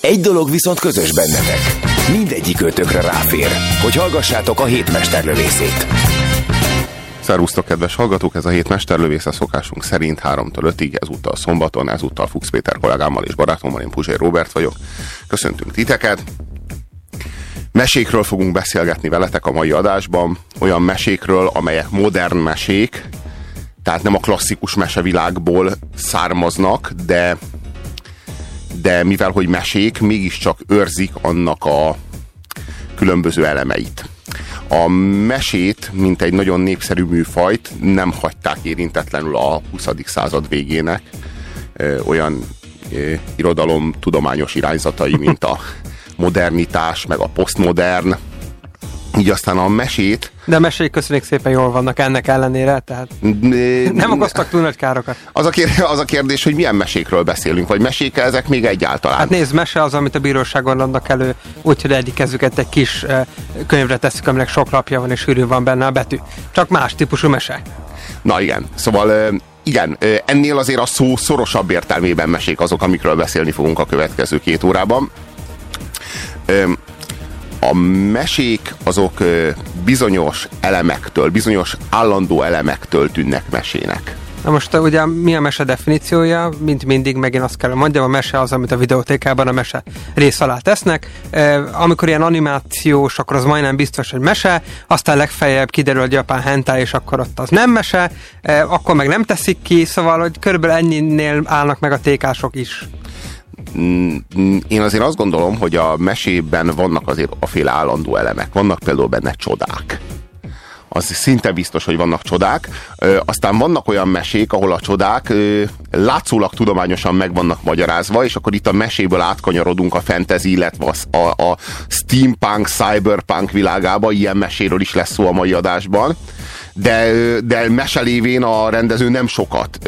Egy dolog viszont közös bennetek. Mindegyik ötökre ráfér, hogy hallgassátok a hétmesterlövészét. Szervusztok, kedves hallgatók! Ez a hét mesterlövésze szokásunk szerint 3-től 5-ig, ezúttal szombaton, ezúttal Fuchs Péter kollégámmal és barátommal, én Puzsér Robert vagyok. Köszöntünk titeket! Mesékről fogunk beszélgetni veletek a mai adásban, olyan mesékről, amelyek modern mesék, tehát nem a klasszikus mesevilágból származnak, de, de mivel hogy mesék, mégiscsak őrzik annak a különböző elemeit. A mesét, mint egy nagyon népszerű műfajt nem hagyták érintetlenül a 20. század végének olyan irodalom tudományos irányzatai, mint a modernitás, meg a posztmodern. Így aztán a mesét... De a mesék köszönjük szépen jól vannak ennek ellenére, tehát nem okoztak túl nagy károkat. Az a, kérdés, az a kérdés, hogy milyen mesékről beszélünk, vagy mesék ezek még egyáltalán? Hát nézd, mese az, amit a bíróságon adnak elő, úgyhogy egyik kezüket egy kis könyvre tesszük, aminek sok lapja van és sűrű van benne a betű. Csak más típusú mese. Na igen, szóval igen, ennél azért a szó szorosabb értelmében mesék azok, amikről beszélni fogunk a következő két órában. A mesék azok bizonyos elemektől, bizonyos állandó elemektől tűnnek mesének. Na most ugye mi a mese definíciója? Mint mindig megint azt kell mondjam, a mese az, amit a videótékában a mese rész alá tesznek. E, amikor ilyen animációs, akkor az majdnem biztos, hogy mese, aztán legfeljebb kiderül, hogy japán hentai, és akkor ott az nem mese, e, akkor meg nem teszik ki, szóval, hogy körülbelül ennyinél állnak meg a tékások is én azért azt gondolom, hogy a mesében vannak azért a féle állandó elemek. Vannak például benne csodák az szinte biztos, hogy vannak csodák. Aztán vannak olyan mesék, ahol a csodák ö, látszólag tudományosan meg vannak magyarázva, és akkor itt a meséből átkanyarodunk a fantasy, illetve a, a, a steampunk, cyberpunk világába, ilyen meséről is lesz szó a mai adásban. De, de meselévén a rendező nem sokat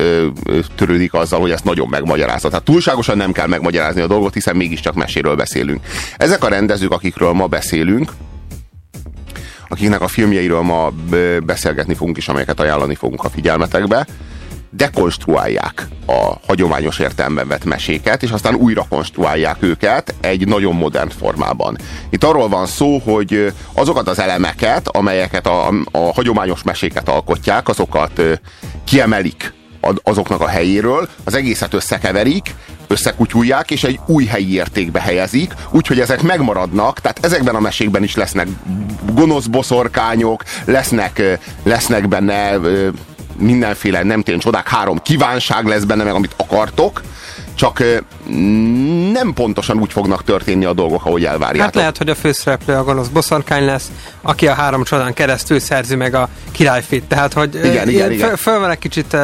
törődik azzal, hogy ezt nagyon megmagyarázza. Tehát túlságosan nem kell megmagyarázni a dolgot, hiszen mégiscsak meséről beszélünk. Ezek a rendezők, akikről ma beszélünk, akiknek a filmjeiről ma beszélgetni fogunk, és amelyeket ajánlani fogunk a figyelmetekbe, dekonstruálják a hagyományos értelemben vett meséket, és aztán újra konstruálják őket egy nagyon modern formában. Itt arról van szó, hogy azokat az elemeket, amelyeket a, a hagyományos meséket alkotják, azokat kiemelik azoknak a helyéről, az egészet összekeverik, összekutyulják, és egy új helyi értékbe helyezik, úgyhogy ezek megmaradnak, tehát ezekben a mesékben is lesznek gonosz boszorkányok, lesznek, lesznek benne mindenféle nem tény csodák, három kívánság lesz benne, meg amit akartok, csak nem pontosan úgy fognak történni a dolgok, ahogy elvárjátok. Hát lehet, hogy a főszereplő a gonosz boszorkány lesz, aki a három csodán keresztül szerzi meg a királyfit. Tehát, hogy igen, igen, igen. Föl, föl van egy kicsit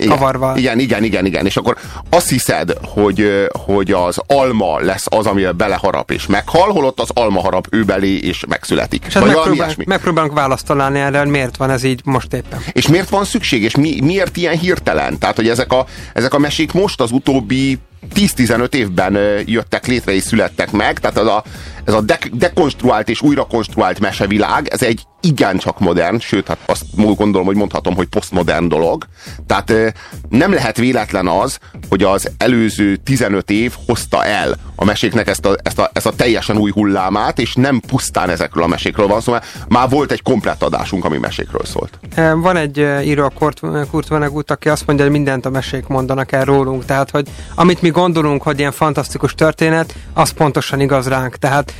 igen, kavarva. Igen, igen, igen, igen. És akkor azt hiszed, hogy, hogy az alma lesz az, ami beleharap és meghal, holott az alma harap ő belé és megszületik. És Vagy megpróbál, megpróbálunk választ találni erre, hogy miért van ez így most éppen. És miért van szükség, és mi, miért ilyen hirtelen? Tehát, hogy ezek a, ezek a mesék most az utóbbi 10-15 évben jöttek létre és születtek meg, tehát az a, ez a de- dekonstruált és újrakonstruált mesevilág, ez egy igencsak modern, sőt, hát azt gondolom, hogy mondhatom, hogy posztmodern dolog. Tehát nem lehet véletlen az, hogy az előző 15 év hozta el a meséknek ezt a, ezt a, ezt a teljesen új hullámát, és nem pusztán ezekről a mesékről van szó, szóval már volt egy komplett adásunk, ami mesékről szólt. Van egy író, a Kurt, Kurt Vonnegut, aki azt mondja, hogy mindent a mesék mondanak el rólunk, tehát, hogy amit mi gondolunk, hogy ilyen fantasztikus történet, az pontosan igaz ránk. Tehát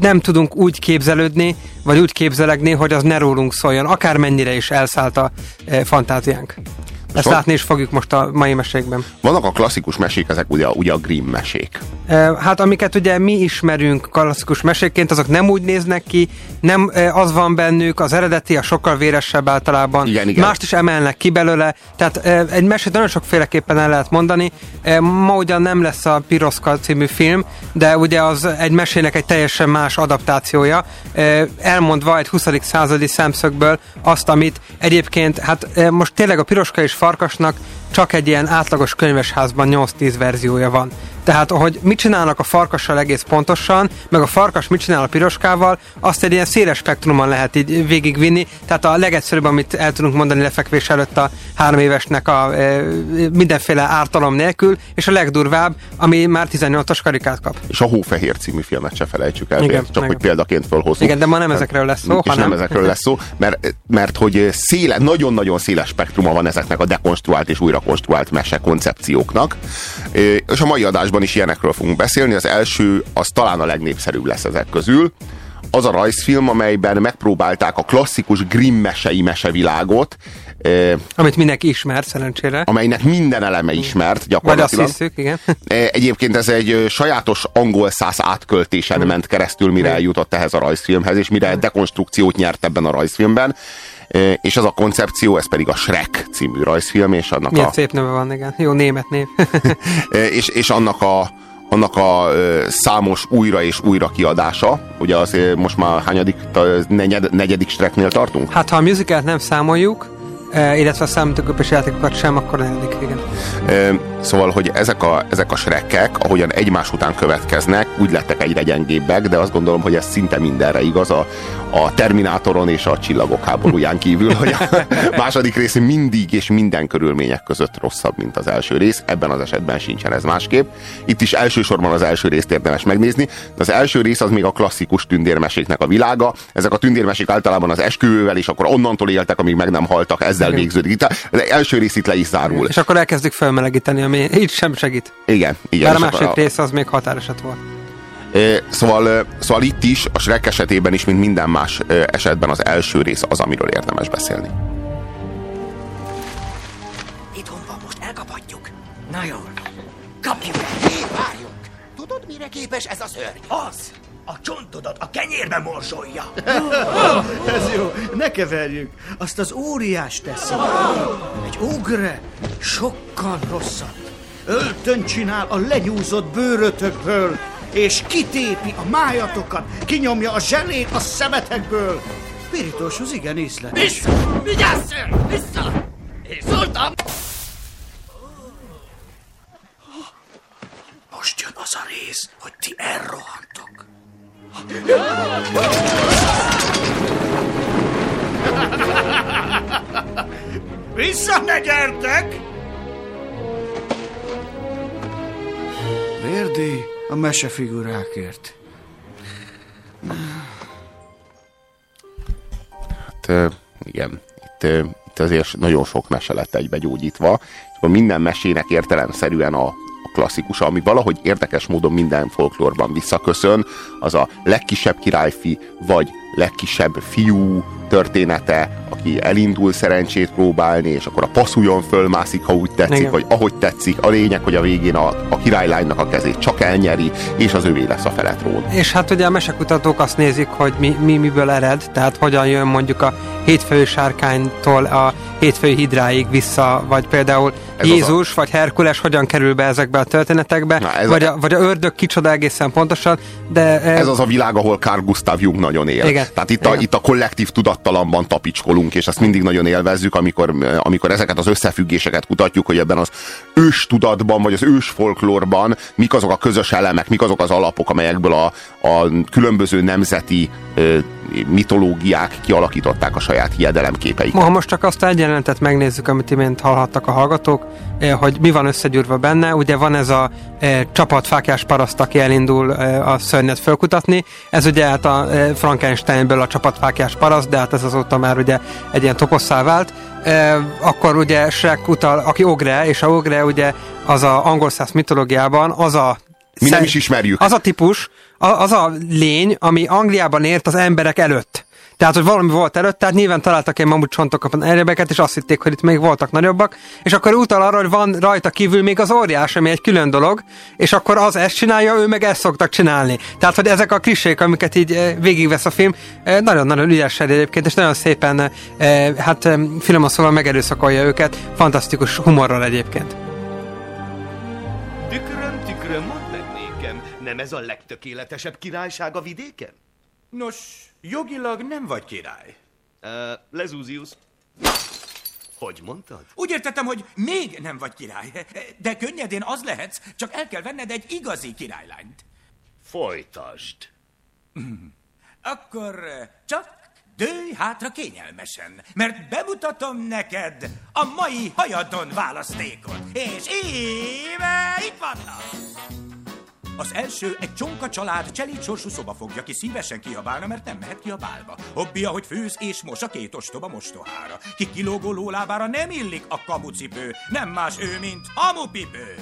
nem tudunk úgy képzelődni, vagy úgy képzelegni, hogy az ne rólunk szóljon, akármennyire is elszállt a fantáziánk. Ezt van- látni is fogjuk most a mai mesékben. Vannak a klasszikus mesék, ezek ugye, ugye a Grimm mesék. E, Hát amiket ugye mi ismerünk klasszikus meséként, azok nem úgy néznek ki, nem az van bennük, az eredeti, a sokkal véresebb általában. Igen, igen. Mást is emelnek ki belőle, tehát e, egy mesét nagyon sokféleképpen el lehet mondani. E, Ma ugyan nem lesz a Piroszka című film, de ugye az egy mesének egy teljesen más adaptációja, e, elmondva egy 20. századi szemszögből azt, amit egyébként, hát e, most tényleg a Piroska és Farkasnak csak egy ilyen átlagos könyvesházban 8-10 verziója van. Tehát, hogy mit csinálnak a farkassal egész pontosan, meg a farkas mit csinál a piroskával, azt egy ilyen széles spektrumon lehet így végigvinni. Tehát a legegyszerűbb, amit el tudunk mondani lefekvés előtt a három évesnek a e, mindenféle ártalom nélkül, és a legdurvább, ami már 18-as karikát kap. És a Hófehér című filmet se felejtsük el, Igen, csak igen. hogy példaként felhozzuk. Igen, de ma nem ezekről lesz szó, hanem- nem ezekről lesz szó, mert, mert hogy széle, nagyon-nagyon széles spektruma van ezeknek a dekonstruált és újrakonstruált mese koncepcióknak. És a mai adásban is ilyenekről fogunk beszélni. Az első, az talán a legnépszerűbb lesz ezek közül. Az a rajzfilm, amelyben megpróbálták a klasszikus Grimm mesei mesevilágot, Amit mindenki ismer, szerencsére. amelynek minden eleme ismert Vagy azt gyakorlatilag. hiszük, igen. Egyébként ez egy sajátos angol száz átköltésen ment keresztül, mire eljutott ehhez a rajzfilmhez, és mire dekonstrukciót nyert ebben a rajzfilmben. És az a koncepció, ez pedig a Shrek című rajzfilm, és annak Milyen a, szép neve van, igen. Jó német név. és, és annak a annak a számos újra és újra kiadása. Ugye az most már hányadik, negyed, negyedik Shreknél tartunk? Hát ha a musicalt nem számoljuk, illetve a számítógépes játékokat sem, akkor negyedik, igen. Szóval, hogy ezek a, ezek a srekkek, ahogyan egymás után következnek, úgy lettek egyre gyengébbek, de azt gondolom, hogy ez szinte mindenre igaz a, a Terminátoron és a Csillagok háborúján kívül, hogy a második rész mindig és minden körülmények között rosszabb, mint az első rész. Ebben az esetben sincsen ez másképp. Itt is elsősorban az első részt érdemes megnézni. De az első rész az még a klasszikus tündérmeséknek a világa. Ezek a tündérmesék általában az esküvővel, és akkor onnantól éltek, amíg meg nem haltak, ezzel végződik. Itt az első rész itt le is zárul. És akkor elkezdjük felmelegíteni, ami így sem segít. Igen, igen. Bár a másik rész az még határeset volt. Ö, Szóval, szóval itt is, a Shrek esetében is, mint minden más esetben az első rész az, amiről érdemes beszélni. Itthon van, most elkaphatjuk. Na jó. Kapjuk várjunk. Tudod, mire képes ez a szörny? Az. A csontodat a kenyérbe morzsolja. Ez jó, ne keverjük. Azt az óriás teszi. Egy ugre sokkal rosszabb. Öltön csinál a lenyúzott bőrötökből, és kitépi a májatokat, kinyomja a zselét a szemetekből. Pirítóshoz igen észletes. Vissza! Vigyázz, ször! Vissza! Én szóltam! Most jön az a rész, hogy ti elrohantok. Vissza ne gyertek! Vérdi a mesefigurákért. Hát, igen, itt, itt azért nagyon sok mese lett egybegyógyítva, és akkor minden mesének értelemszerűen a klasszikusa, ami valahogy érdekes módon minden folklórban visszaköszön, az a legkisebb királyfi, vagy legkisebb fiú története, aki elindul szerencsét próbálni, és akkor a passzuljon fölmászik, ha úgy tetszik, Igen. vagy ahogy tetszik. A lényeg, hogy a végén a, a királylánynak a kezét csak elnyeri, és az övé lesz a feletrón. És hát ugye a mesekutatók azt nézik, hogy mi, mi miből ered, tehát hogyan jön mondjuk a hétfői sárkánytól a hétfői hidráig vissza, vagy például Ez Jézus vagy Herkules hogyan kerül be ezekbe a történetekbe, Na, ez vagy, a- a, vagy a ördög kicsoda egészen pontosan, de eh, Ez az a világ, ahol Carl Gustav Jung nagyon él. Igen. Tehát itt a, Igen. itt a kollektív tudattalamban tapicskolunk, és ezt mindig nagyon élvezzük, amikor, amikor ezeket az összefüggéseket kutatjuk, hogy ebben az ős tudatban, vagy az ős folklórban mik azok a közös elemek, mik azok az alapok, amelyekből a, a különböző nemzeti ö, mitológiák kialakították a saját hiedelemképeiket. Ma, ha most csak azt egy jelenetet megnézzük, amit imént hallhattak a hallgatók, eh, hogy mi van összegyúrva benne, ugye van ez a eh, csapat fákjás paraszt, aki elindul eh, a szörnyet fölkutatni, ez ugye hát a Frankensteinből a csapat fákjás paraszt, de hát ez azóta már ugye egy ilyen toposszá vált, eh, akkor ugye Shrek utal, aki ogre, és a ogre ugye az a angol száz mitológiában az a Mi nem is ismerjük. Az a típus, az a lény, ami Angliában ért az emberek előtt. Tehát, hogy valami volt előtt, tehát nyilván találtak egy mamut csontokon erebeket, és azt hitték, hogy itt még voltak nagyobbak, és akkor utal arra, hogy van rajta kívül még az óriás, ami egy külön dolog, és akkor az ezt csinálja, ő meg ezt szoktak csinálni. Tehát, hogy ezek a klisék, amiket így eh, végigvesz a film, eh, nagyon-nagyon ügyesen egyébként, és nagyon szépen, eh, hát finoman szóval megerőszakolja őket, fantasztikus humorral egyébként. Tükröm, tükröm, nem ez a legtökéletesebb királyság a vidéken? Nos, jogilag nem vagy király. Uh, Lezúzius. Hogy mondtad? Úgy értettem, hogy még nem vagy király, de könnyedén az lehetsz, csak el kell venned egy igazi királylányt. Folytasd. Akkor csak dőj hátra kényelmesen, mert bemutatom neked a mai hajadon választékot. És íme itt vannak! Az első egy csonka család cselit sorsú szobafogja, ki szívesen kiabálna, mert nem mehet ki a bálba. Hobbija, hogy főz és mos a két ostoba mostohára. Ki kilógó lólábára nem illik a kamucipő, nem más ő, mint hamupipő.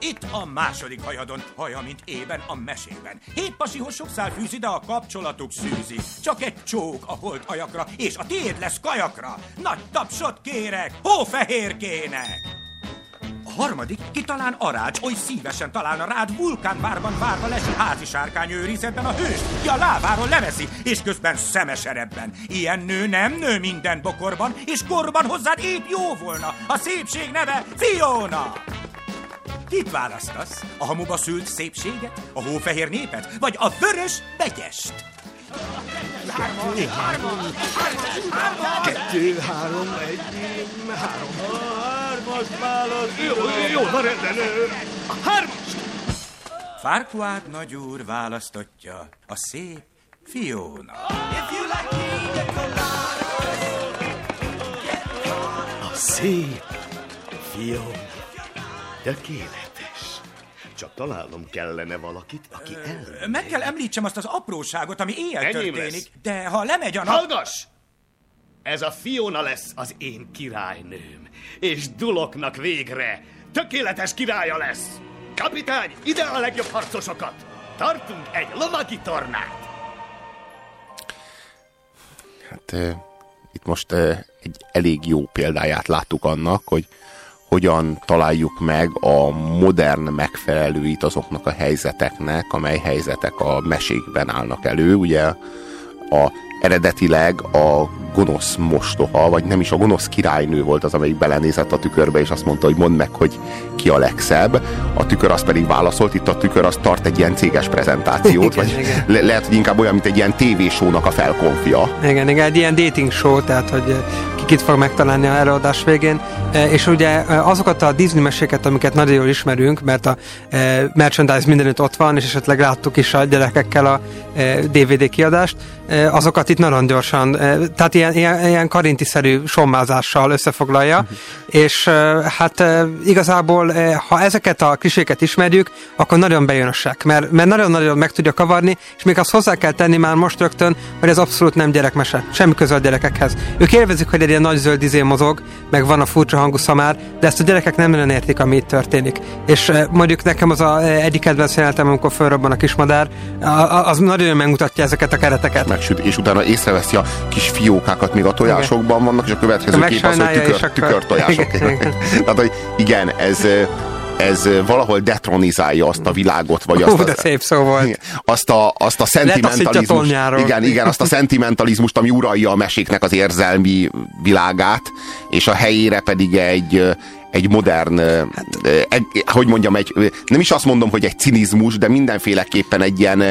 Itt a második hajadon, haja, mint ében a mesében. Hét pasihoz sok szál fűzi, de a kapcsolatuk szűzi. Csak egy csók a holt ajakra, és a tiéd lesz kajakra. Nagy tapsot kérek, hófehérkének! Harmadik, ki talán arács, oly szívesen találna rád vulkánvárban várva lesi házi sárkány őrizetben a hős, ki a lábáról leveszi, és közben szemes erebben. Ilyen nő nem nő minden bokorban, és korban hozzád épp jó volna. A szépség neve Fiona! Kit választasz? A hamuba szült szépséget? A hófehér népet? Vagy a vörös begyest? Kettő, három, egy, három. Hármas válasz. Jó, jó, na rendben. A hármas. Farquaad nagyúr választotja a szép Fiona. A szép fiú. Tökéletes. Csak találnom kellene valakit, aki el... Meg kell említsem azt az apróságot, ami éjjel Enyém történik, lesz. de ha lemegy a nap... Hallgass! Ez a Fiona lesz az én királynőm, és Duloknak végre tökéletes királya lesz. Kapitány, ide a legjobb harcosokat! Tartunk egy lovagi tornát! Hát eh, itt most eh, egy elég jó példáját láttuk annak, hogy hogyan találjuk meg a modern megfelelőit azoknak a helyzeteknek, amely helyzetek a mesékben állnak elő. Ugye a, eredetileg a gonosz mostoha, vagy nem is a gonosz királynő volt az, amelyik belenézett a tükörbe, és azt mondta, hogy mondd meg, hogy ki a legszebb. A tükör azt pedig válaszolt, itt a tükör az tart egy ilyen céges prezentációt, Igen, vagy igen. le- lehet, hogy inkább olyan, mint egy ilyen tévésónak a felkonfia. Igen, igen, egy ilyen dating show, tehát hogy kit fog megtalálni a előadás végén. Eh, És ugye eh, azokat a Disney meséket, amiket nagyon jól ismerünk, mert a eh, merchandise mindenütt ott van, és esetleg láttuk is a gyerekekkel a DVD kiadást, azokat itt nagyon gyorsan, eh, tehát ilyen, ilyen, ilyen karintiszerű sommázással összefoglalja, és eh, hát igazából, ha ezeket a kliséket ismerjük, akkor nagyon bejön a sek, mert, mert nagyon-nagyon meg tudja kavarni, és még azt hozzá kell tenni már most rögtön, hogy ez abszolút nem gyerekmese, semmi köze a gyerekekhez. Ők élvezik, hogy egy ilyen nagy zöld izé mozog, meg van a furcsa hangú szamár, de ezt a gyerekek nem nagyon értik, ami itt történik. És mondjuk nekem az a egyik kedvenc jelenetem, amikor fölrobban a kismadár, az nagyon megmutatja ezeket a kereteket. Megsüt, és utána észreveszi a kis fiókákat, még a tojásokban vannak, és a következő kép az, hogy tükör, akkor- tükörtojások. Igen, igen. Tehát, hogy igen, ez, ez valahol detronizálja azt a világot, vagy azt Hú, de a, szép szó volt. Igen. azt a, azt a szentimentalizmust, igen, igen, azt a szentimentalizmust, ami uralja a meséknek az érzelmi világát, és a helyére pedig egy egy modern, hát, egy, hogy mondjam, egy, nem is azt mondom, hogy egy cinizmus, de mindenféleképpen egy ilyen,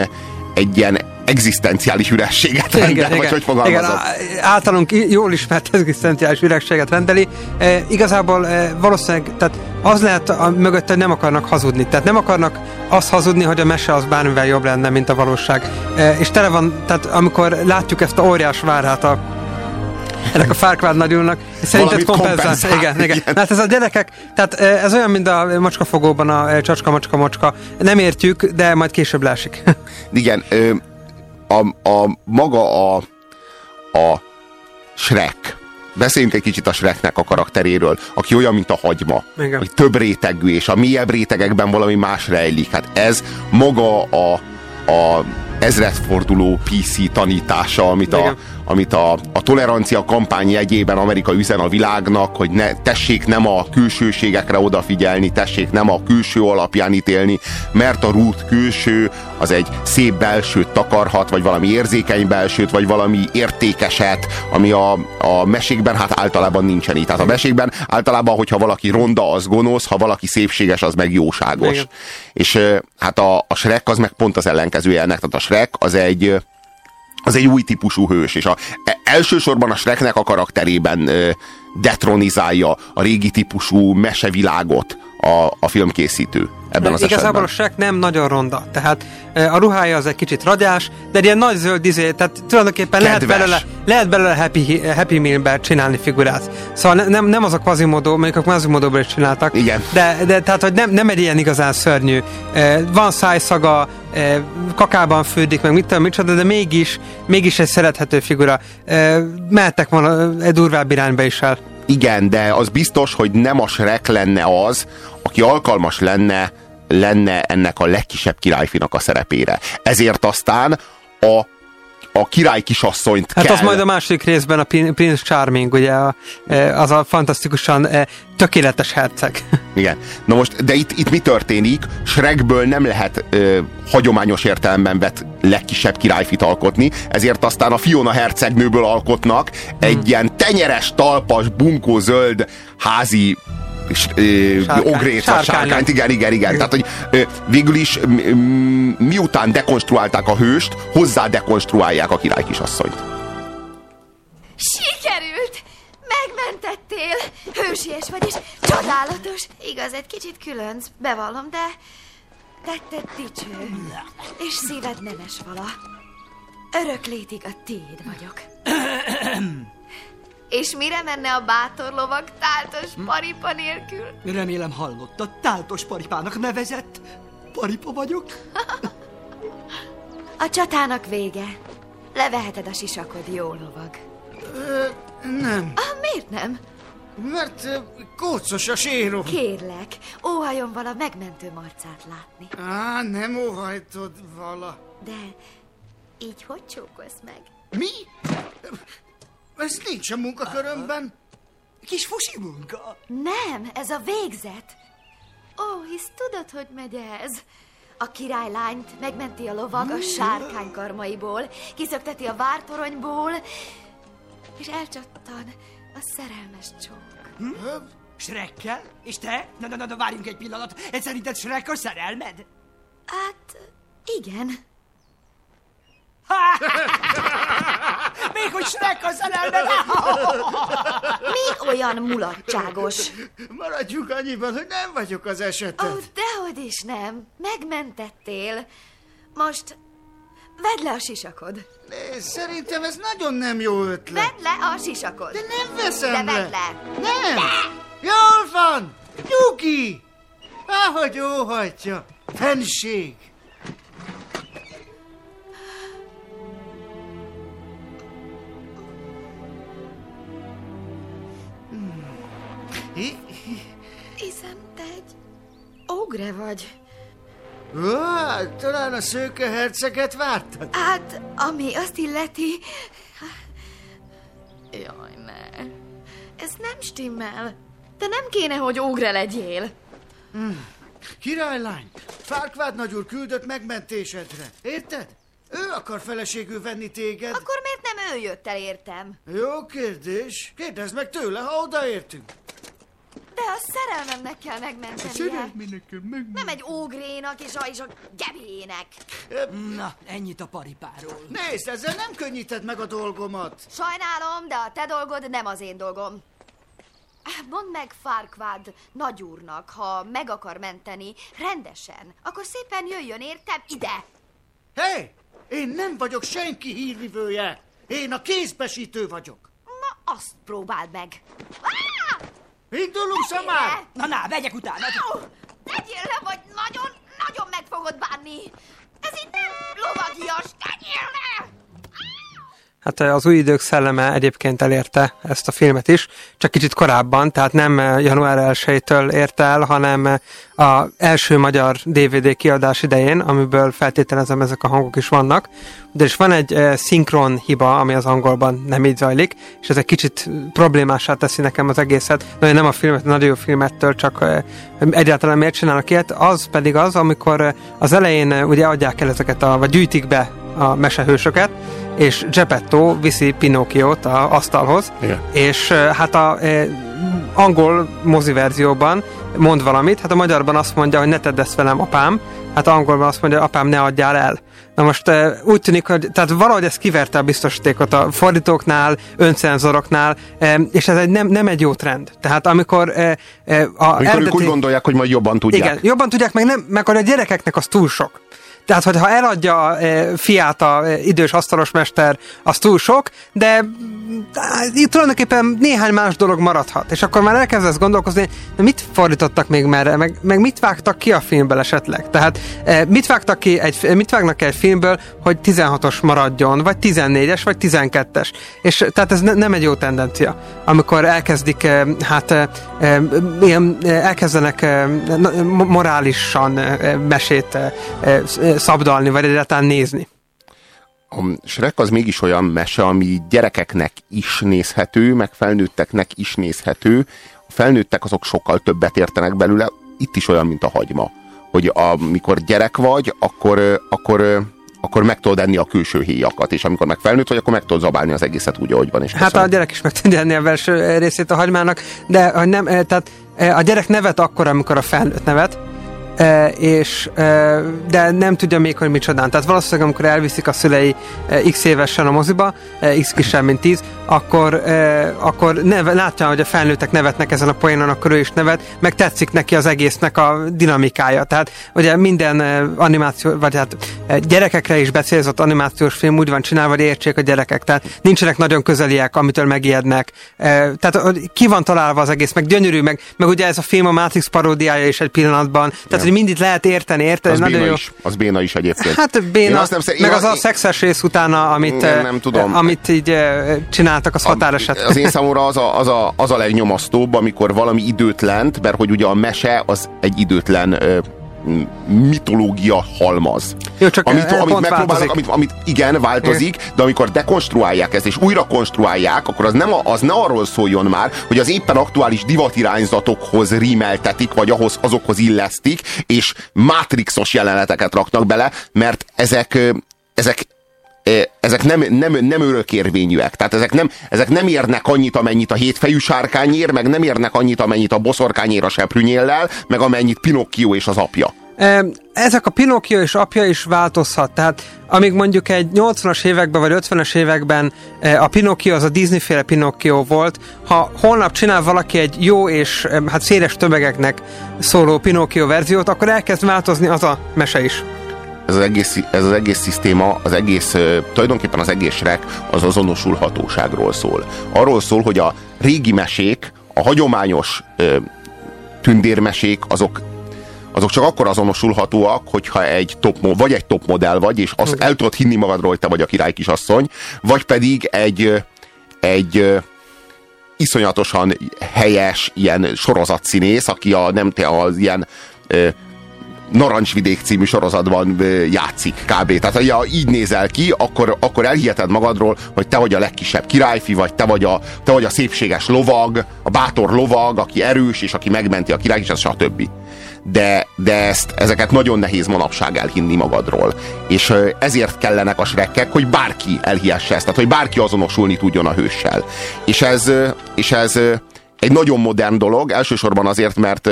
egy ilyen egzisztenciális ürességet rendel, vagy hogy fogalmazom. á- általunk jól ismert egzisztenciális üregséget rendeli. E, igazából e, valószínűleg tehát az lehet a, mögött, hogy nem akarnak hazudni. Tehát nem akarnak azt hazudni, hogy a mese az bármivel jobb lenne, mint a valóság. E, és tele van, tehát amikor látjuk ezt a óriás várát a ennek a Farquaad nagyúrnak, szerinted kompenzál. kompenzál, Igen, igen. igen. Hát ez a gyerekek, tehát e, ez olyan, mint a macskafogóban a e, csacska, macska, macska. Nem értjük, de majd később lásik. Igen, ö, a, a maga a, a Shrek. Beszéljünk egy kicsit a Shreknek a karakteréről, aki olyan, mint a hagyma. Igen. Hogy több rétegű, és a mélyebb rétegekben valami más rejlik. Hát ez maga a, a ezredforduló PC tanítása, amit, a, Igen. Amit a, a tolerancia kampány jegyében Amerika üzen a világnak, hogy ne, tessék nem a külsőségekre odafigyelni, tessék nem a külső alapján ítélni, mert a rút külső az egy szép belsőt takarhat, vagy valami érzékeny belsőt, vagy valami értékeset, ami a, a mesékben hát általában nincsen így. Tehát a mesékben általában, hogyha valaki ronda, az gonosz, ha valaki szépséges, az meg jóságos. Igen. És hát a, a Shrek az meg pont az ellenkezője ennek. Tehát a Shrek az egy az egy új típusú hős, és a, e- elsősorban a Shreknek a karakterében detronizálja a régi típusú mesevilágot a, a filmkészítő ebben az Igazából esetben. nem nagyon ronda, tehát e, a ruhája az egy kicsit ragyás, de ilyen nagy zöld izé, tehát tulajdonképpen lehet Kedves. belőle, lehet belőle happy, happy Meal-ben csinálni figurát. Szóval ne, nem, nem az a Quasimodo, mondjuk a Quasimodo-ból is csináltak. Igen. De, de tehát, hogy nem, nem egy ilyen igazán szörnyű. E, van szájszaga, e, kakában fődik, meg mit tudom, micsoda, de mégis, mégis egy szerethető figura. Mehettek volna egy durvább irányba is el. Igen, de az biztos, hogy nem a Shrek lenne az, aki alkalmas lenne, lenne ennek a legkisebb királyfinak a szerepére. Ezért aztán a, a király kisasszonyt Hát kell... az majd a második részben a Prin- Prince Charming, ugye e, az a fantasztikusan e, tökéletes herceg. Igen. Na most, de itt, itt mi történik? Shrekből nem lehet ö, hagyományos értelemben vett legkisebb királyfit alkotni, ezért aztán a Fiona hercegnőből alkotnak egy ilyen tenyeres, talpas, bunkózöld házi és, ö, Sárkány. ogrét, vagy Sárkány. sárkányt, igen, igen, igen. Tehát, hogy végül is miután dekonstruálták a hőst, hozzá dekonstruálják a király kisasszonyt. Sikerült! Megmentettél! Hősies vagy és csodálatos! Igaz, egy kicsit különc, bevallom, de tetted dicső. És szíved nemes vala. Örök létig a tiéd vagyok. És mire menne a bátor lovag táltos paripa nélkül? Remélem hallotta, táltos paripának nevezett. Paripa vagyok? A csatának vége. Leveheted a sisakod, jó lovag. Ö, nem, Ah, miért nem? mert kócos a sérom. Kérlek, óhajon vala megmentő marcát látni. Á, nem óhajtod vala. De így hogy csókolsz meg? Mi? Ez nincs a munkakörömben. Kis fusi munka. Nem, ez a végzet. Ó, hisz tudod, hogy megy ez? A királylányt megmenti a lovag a sárkány karmaiból, kiszökteti a vártoronyból, és elcsattan a szerelmes csók. Shrekkel? És te? Na, na, na, na, várjunk egy pillanat. Ez szerinted Shrek a szerelmed? Hát, igen. Még hogy Shrek a szerelmed? Mi olyan mulatságos? Maradjunk annyiban, hogy nem vagyok az Ó, esetet. dehogy is nem. Megmentettél. Most vedd le a sisakod. Nézd, szerintem ez nagyon nem jó ötlet. Vedd le a sisakod. De nem veszem De le. vedd le. Nem! Jól van! Nyugi! Ahogy óhajtja. Fenség! Hiszem, te egy ogre vagy. Ó, talán a szőke herceget vártad? Hát, ami azt illeti... Jaj, ne. Ez nem stimmel. Te nem kéne, hogy ógre legyél. Királylány, Fárkvád nagyúr küldött megmentésedre. Érted? Ő akar feleségül venni téged. Akkor miért nem ő jött el értem? Jó kérdés. Kérdezd meg tőle, ha odaértünk. A szerelmemnek kell megmentenie. Szerelmének kell meg... Nem egy ógrénak és a, és a gebének. Na, ennyit a paripáról. Nézd, ezzel nem könnyíted meg a dolgomat. Sajnálom, de a te dolgod nem az én dolgom. Mondd meg Farkvád nagyúrnak, ha meg akar menteni rendesen, akkor szépen jöjjön értem ide. Hé, hey, én nem vagyok senki hírvivője. Én a kézbesítő vagyok. Na, azt próbáld meg. Ah! Indulunk, Szamár! Na, na, vegyek utána. Au! Tegyél le, vagy nagyon, nagyon meg fogod bánni. Ez itt nem lovagias, tegyél le! Hát ö, az új idők szelleme egyébként elérte ezt a filmet is, csak kicsit korábban, tehát nem ö, január 1-től érte el, hanem ö, a első magyar DVD kiadás idején, amiből feltételezem ezek a hangok is vannak, de is van egy szinkron hiba, ami az angolban nem így zajlik, és ez egy kicsit problémásá teszi nekem az egészet. Én nem a filmet, nagyon jó filmettől, csak egyáltalán miért csinálnak ilyet. Az pedig az, amikor az elején ugye adják el ezeket, a, vagy gyűjtik be a mesehősöket, és Geppetto viszi Pinocchiót a asztalhoz, Igen. és hát a uh, angol mozi verzióban mond valamit, hát a magyarban azt mondja, hogy ne tedd ezt velem, apám, hát angolban azt mondja, apám, ne adjál el. Na most uh, úgy tűnik, hogy tehát valahogy ez kiverte a biztosítékot a fordítóknál, öncenzoroknál, um, és ez egy, nem, nem egy jó trend. Tehát amikor uh, a Amikor eredeti... ők úgy gondolják, hogy majd jobban tudják. Igen, jobban tudják, meg, nem, meg a gyerekeknek az túl sok. Tehát, hogyha eladja e, fiát a e, idős asztalos mester, az túl sok, de itt tulajdonképpen néhány más dolog maradhat. És akkor már elkezdesz gondolkozni, de mit fordítottak még merre, meg, meg mit vágtak ki a filmből esetleg? Tehát e, mit vágtak ki, egy, mit vágnak ki egy filmből, hogy 16-os maradjon, vagy 14-es, vagy 12-es. És tehát ez ne, nem egy jó tendencia. Amikor elkezdik, hát ilyen, elkezdenek morálisan mesét szabdalni, vagy egyáltalán nézni. A Shrek az mégis olyan mese, ami gyerekeknek is nézhető, meg felnőtteknek is nézhető. A felnőttek azok sokkal többet értenek belőle. Itt is olyan, mint a hagyma. Hogy amikor gyerek vagy, akkor, akkor, akkor meg tudod enni a külső héjakat, és amikor meg felnőtt vagy, akkor meg tudod zabálni az egészet úgy, ahogy van. És Hát a köszönöm. gyerek is meg tudja enni a belső részét a hagymának, de hogy nem, eh, tehát eh, a gyerek nevet akkor, amikor a felnőtt nevet, és de nem tudja még, hogy micsodán. Tehát valószínűleg, amikor elviszik a szülei x évesen a moziba, x kisebb, mint 10, akkor, akkor neve, látja, hogy a felnőttek nevetnek ezen a poénon, akkor ő is nevet, meg tetszik neki az egésznek a dinamikája. Tehát ugye minden animáció, vagy hát gyerekekre is becélzott animációs film úgy van csinálva, hogy értsék a gyerekek. Tehát nincsenek nagyon közeliek, amitől megijednek. Eh, Tehát ki van találva az egész, meg gyönyörű, meg, meg ugye ez a film a Matrix paródiája is egy pillanatban. Tehát, mindig lehet érteni, érteni. az nagyon béna jó. is. Az béna is egyébként. Hát Én béna, azt nem szer- én meg az azt- a szexes rész utána, amit, Nem, eh, nem tudom. amit így eh, csináltak, az határeset. Az én számomra az a, az, a, az a legnyomasztóbb, amikor valami időtlent, mert hogy ugye a mese az egy időtlen m- mitológia halmaz. Jó, csak, amit, eh, amit megpróbálnak, amit, amit igen, változik, de amikor dekonstruálják ezt, és újra konstruálják, akkor az, nem a, az ne arról szóljon már, hogy az éppen aktuális divatirányzatokhoz rímeltetik, vagy ahhoz, azokhoz illesztik, és mátrixos jeleneteket raknak bele, mert ezek, ö, ezek eh, ezek nem, nem, nem örökérvényűek. Tehát ezek nem, ezek nem érnek annyit, amennyit a hétfejű sárkány ér, meg nem érnek annyit, amennyit a boszorkány ér a seprűnyéllel, meg amennyit Pinocchio és az apja. Ezek a Pinocchio és apja is változhat, tehát amíg mondjuk egy 80-as években vagy 50-es években a Pinocchio az a Disney-féle Pinocchio volt, ha holnap csinál valaki egy jó és hát széles tömegeknek szóló Pinocchio verziót, akkor elkezd változni az a mese is. Ez az egész, ez az egész szisztéma, az egész, tulajdonképpen az egész rek az azonosulhatóságról szól. Arról szól, hogy a régi mesék, a hagyományos ö, tündérmesék, azok azok csak akkor azonosulhatóak, hogyha egy top, vagy egy top modell vagy, és azt el tudod hinni magadról, hogy te vagy a király kisasszony, vagy pedig egy, egy iszonyatosan helyes ilyen sorozatszínész, aki a nem te az ilyen Narancsvidék című sorozatban játszik kb. Tehát ha így nézel ki, akkor, akkor elhiheted magadról, hogy te vagy a legkisebb királyfi, vagy te vagy, a, te vagy a szépséges lovag, a bátor lovag, aki erős, és aki megmenti a király, és stb. De, de ezt, ezeket nagyon nehéz manapság elhinni magadról. És ezért kellenek a srekkek, hogy bárki elhihesse ezt, tehát hogy bárki azonosulni tudjon a hőssel. És ez, és ez egy nagyon modern dolog, elsősorban azért, mert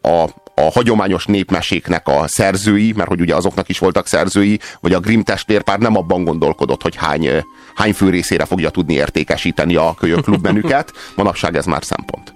a, a hagyományos népmeséknek a szerzői, mert hogy ugye azoknak is voltak szerzői, vagy a Grimm testvérpár nem abban gondolkodott, hogy hány, ö, hány fő részére fogja tudni értékesíteni a kölyök klubmenüket. Manapság ez már szempont.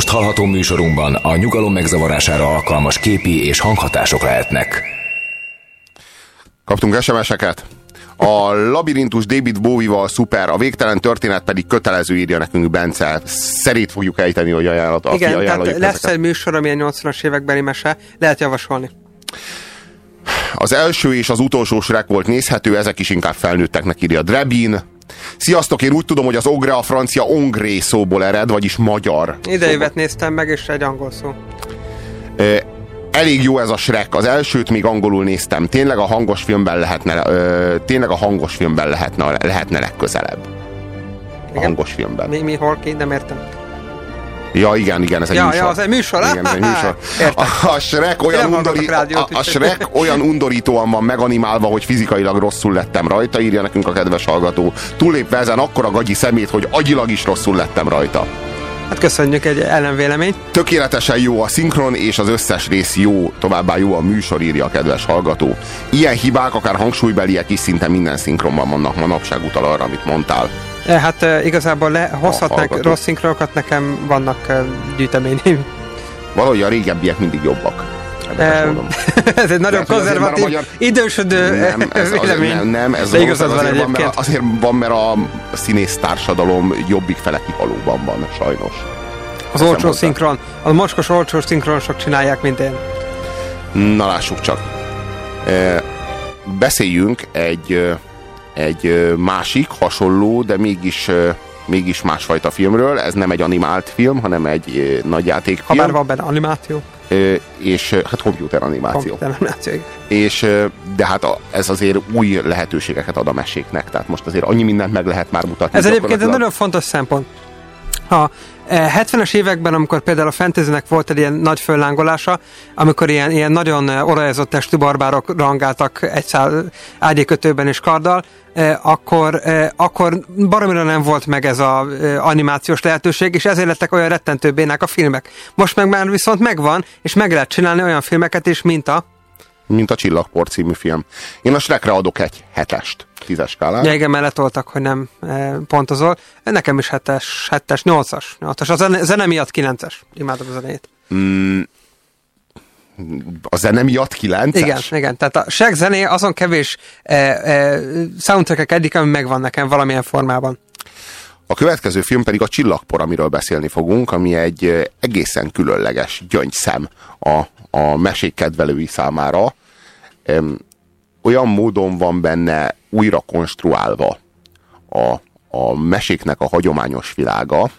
Most hallható műsorunkban a nyugalom megzavarására alkalmas képi és hanghatások lehetnek. Kaptunk SMS-eket? A labirintus David Bowie-val szuper, a végtelen történet pedig kötelező írja nekünk Bence. Szerét fogjuk ejteni, hogy ajánlat, aki Igen, tehát lesz ezeket. egy műsor, ami a 80-as évekbeli mese, lehet javasolni. Az első és az utolsó Shrek volt nézhető, ezek is inkább felnőtteknek írja Drebin. Sziasztok, én úgy tudom, hogy az ogre a francia ongré szóból ered, vagyis magyar. Idejévet néztem meg, és egy angol szó. Ö, elég jó ez a Shrek. Az elsőt még angolul néztem. Tényleg a hangos filmben lehetne, ö, tényleg a hangos filmben lehetne, lehetne legközelebb. A hangos filmben. Mi, mi hol ki? Nem értem. Ja, igen, igen, ez egy Ja, műsor. ja, az egy műsor? Igen, ez egy műsor. Értem. A, a, Shrek olyan undori, a, a Shrek olyan undorítóan van meganimálva, hogy fizikailag rosszul lettem rajta, írja nekünk a kedves hallgató. Túllépve ezen akkora gagyi szemét, hogy agyilag is rosszul lettem rajta. Hát köszönjük egy ellenvéleményt. Tökéletesen jó a szinkron, és az összes rész jó, továbbá jó a műsor, írja a kedves hallgató. Ilyen hibák, akár hangsúlybeliek is szinte minden szinkronban vannak manapság utal arra, amit mondtál. E, Hát e, igazából lehozhatnak hallgató. rossz szinkronokat, nekem vannak e, gyűjteményeim. Valahogy a régebbiek mindig jobbak. Ez egy nagyon konzervatív, magyar- idősödő Nem, ez, vélemény. nem, nem, ez De igazad van van, mert, egyébként. azért van, mert a színész társadalom jobbik fele kihalóban van, sajnos. Az Teszem olcsó szinkron. A mocskos olcsó szinkronosok csinálják, mint én. Na lássuk csak. Beszéljünk egy, egy másik, hasonló, de mégis, mégis másfajta filmről. Ez nem egy animált film, hanem egy nagy Ha játékfilm. bár van benne animáció. És hát komputer animáció. Komputer animáció. És, de hát a, ez azért új lehetőségeket ad a meséknek, tehát most azért annyi mindent meg lehet már mutatni. Ez egyébként egy nagyon fontos szempont. A eh, 70-es években, amikor például a fantasynek volt egy ilyen nagy föllángolása, amikor ilyen, ilyen nagyon olajozott testű barbárok rangáltak egy szál ágyékötőben és karddal, eh, akkor, eh, akkor baromira nem volt meg ez az animációs lehetőség, és ezért lettek olyan rettentő bénák a filmek. Most meg már viszont megvan, és meg lehet csinálni olyan filmeket is, mint a Mint a Csillagpor című film. Én a Shrekre adok egy hetest, tízes skálán. Ja, igen, mellett voltak, hogy nem e, pontozol. Nekem is 7-es, 7-es, 8-as. 8-as. A zene, zene miatt 9-es. Imádom a zenét. Mm, a zene miatt kilences? Igen, igen. Tehát a Shaq zené azon kevés e, e, soundtrackek eddig, ami megvan nekem valamilyen formában. A következő film pedig a Csillagpor, amiről beszélni fogunk, ami egy ö, egészen különleges gyöngyszem a, a mesék kedvelői számára. Olyan módon van benne újra konstruálva a, a meséknek a hagyományos világa,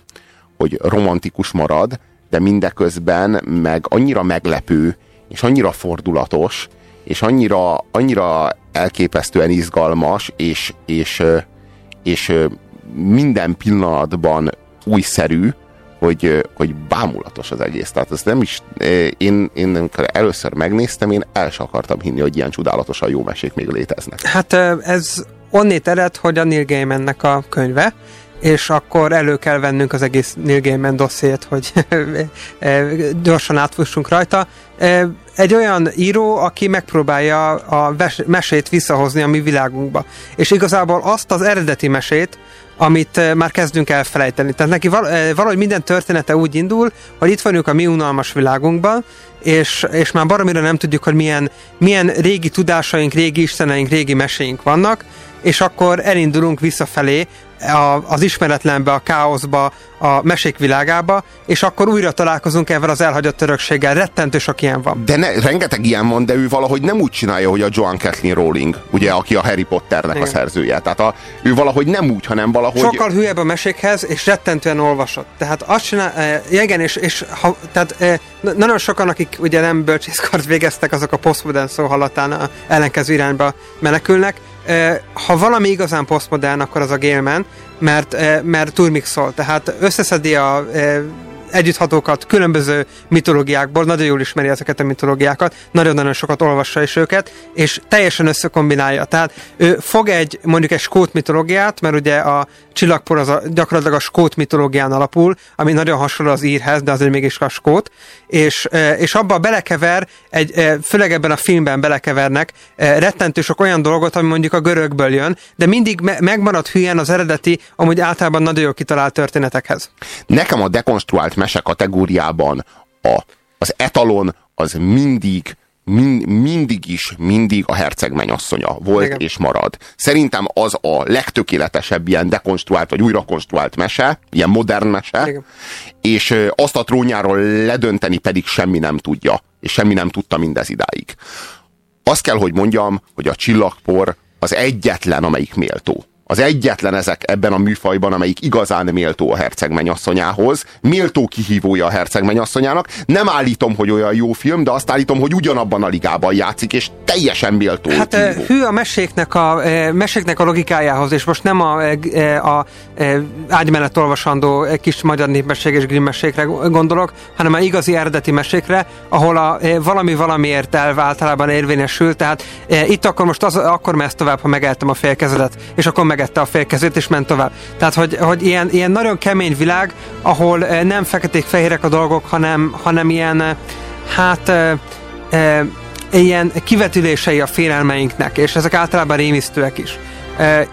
hogy romantikus marad, de mindeközben meg annyira meglepő, és annyira fordulatos, és annyira, annyira elképesztően izgalmas, és, és, és minden pillanatban újszerű, hogy, hogy bámulatos az egész. Tehát ez nem is, én, én amikor először megnéztem, én el sem akartam hinni, hogy ilyen csodálatosan jó mesék még léteznek. Hát ez onnét ered, hogy a Neil Gaimannek a könyve, és akkor elő kell vennünk az egész Neil Gaiman dossziét, hogy gyorsan átfussunk rajta. Egy olyan író, aki megpróbálja a mesét visszahozni a mi világunkba. És igazából azt az eredeti mesét, amit eh, már kezdünk elfelejteni. Tehát neki eh, valahogy minden története úgy indul, hogy itt vagyunk a mi unalmas világunkban, és, és már baromira nem tudjuk, hogy milyen, milyen régi tudásaink, régi isteneink, régi meséink vannak, és akkor elindulunk visszafelé a, az ismeretlenbe, a káoszba, a mesék világába, és akkor újra találkozunk ezzel az elhagyott örökséggel. Rettentő sok ilyen van. De ne, rengeteg ilyen van, de ő valahogy nem úgy csinálja, hogy a Joan Kathleen Rowling, ugye, aki a Harry Potternek Igen. a szerzője. Tehát a, ő valahogy nem úgy, hanem valahogy... Sokkal hülyebb a mesékhez, és rettentően olvasott. Tehát azt csinál, e, igen, és, és ha, tehát e, na- nagyon sokan, akik ugye nem bölcsészkart végeztek, azok a postmodern szó hallatán a ellenkező irányba menekülnek. Ha valami igazán postmodern, akkor az a Gale-Man, mert, mert turmixol, tehát összeszedi a együtthatókat különböző mitológiákból, nagyon jól ismeri ezeket a mitológiákat, nagyon-nagyon sokat olvassa is őket, és teljesen összekombinálja. Tehát ő fog egy, mondjuk egy skót mitológiát, mert ugye a csillagpor az a, gyakorlatilag a skót mitológián alapul, ami nagyon hasonló az írhez, de azért mégis a skót, és, e, és abba belekever, egy, e, főleg ebben a filmben belekevernek e, rettentő sok olyan dolgot, ami mondjuk a görögből jön, de mindig me- megmarad hülyen az eredeti, amúgy általában nagyon jól kitalált történetekhez. Nekem a dekonstruált mese kategóriában a, az etalon az mindig min, mindig is, mindig a herceg mennyasszonya volt Igen. és marad. Szerintem az a legtökéletesebb ilyen dekonstruált vagy újrakonstruált mese, ilyen modern mese, Igen. és azt a trónjáról ledönteni pedig semmi nem tudja, és semmi nem tudta mindez idáig. Azt kell, hogy mondjam, hogy a csillagpor az egyetlen, amelyik méltó. Az egyetlen ezek ebben a műfajban, amelyik igazán méltó a herceg mennyasszonyához, méltó kihívója a herceg mennyasszonyának. Nem állítom, hogy olyan jó film, de azt állítom, hogy ugyanabban a ligában játszik, és teljesen méltó Hát eh, kihívó. hű a meséknek a, eh, meséknek a logikájához, és most nem a, eh, a, a ágy mellett olvasandó kis magyar népmesség és grimm mesékre gondolok, hanem a igazi eredeti mesékre, ahol a valami valamiért elv általában érvényesül, tehát eh, itt akkor most az, akkor mesz tovább, ha megettem a félkezedet, és akkor megette a félkezét, és ment tovább. Tehát, hogy, hogy ilyen, ilyen nagyon kemény világ, ahol eh, nem feketék-fehérek a dolgok, hanem, hanem ilyen, eh, hát eh, eh, ilyen kivetülései a félelmeinknek, és ezek általában rémisztőek is.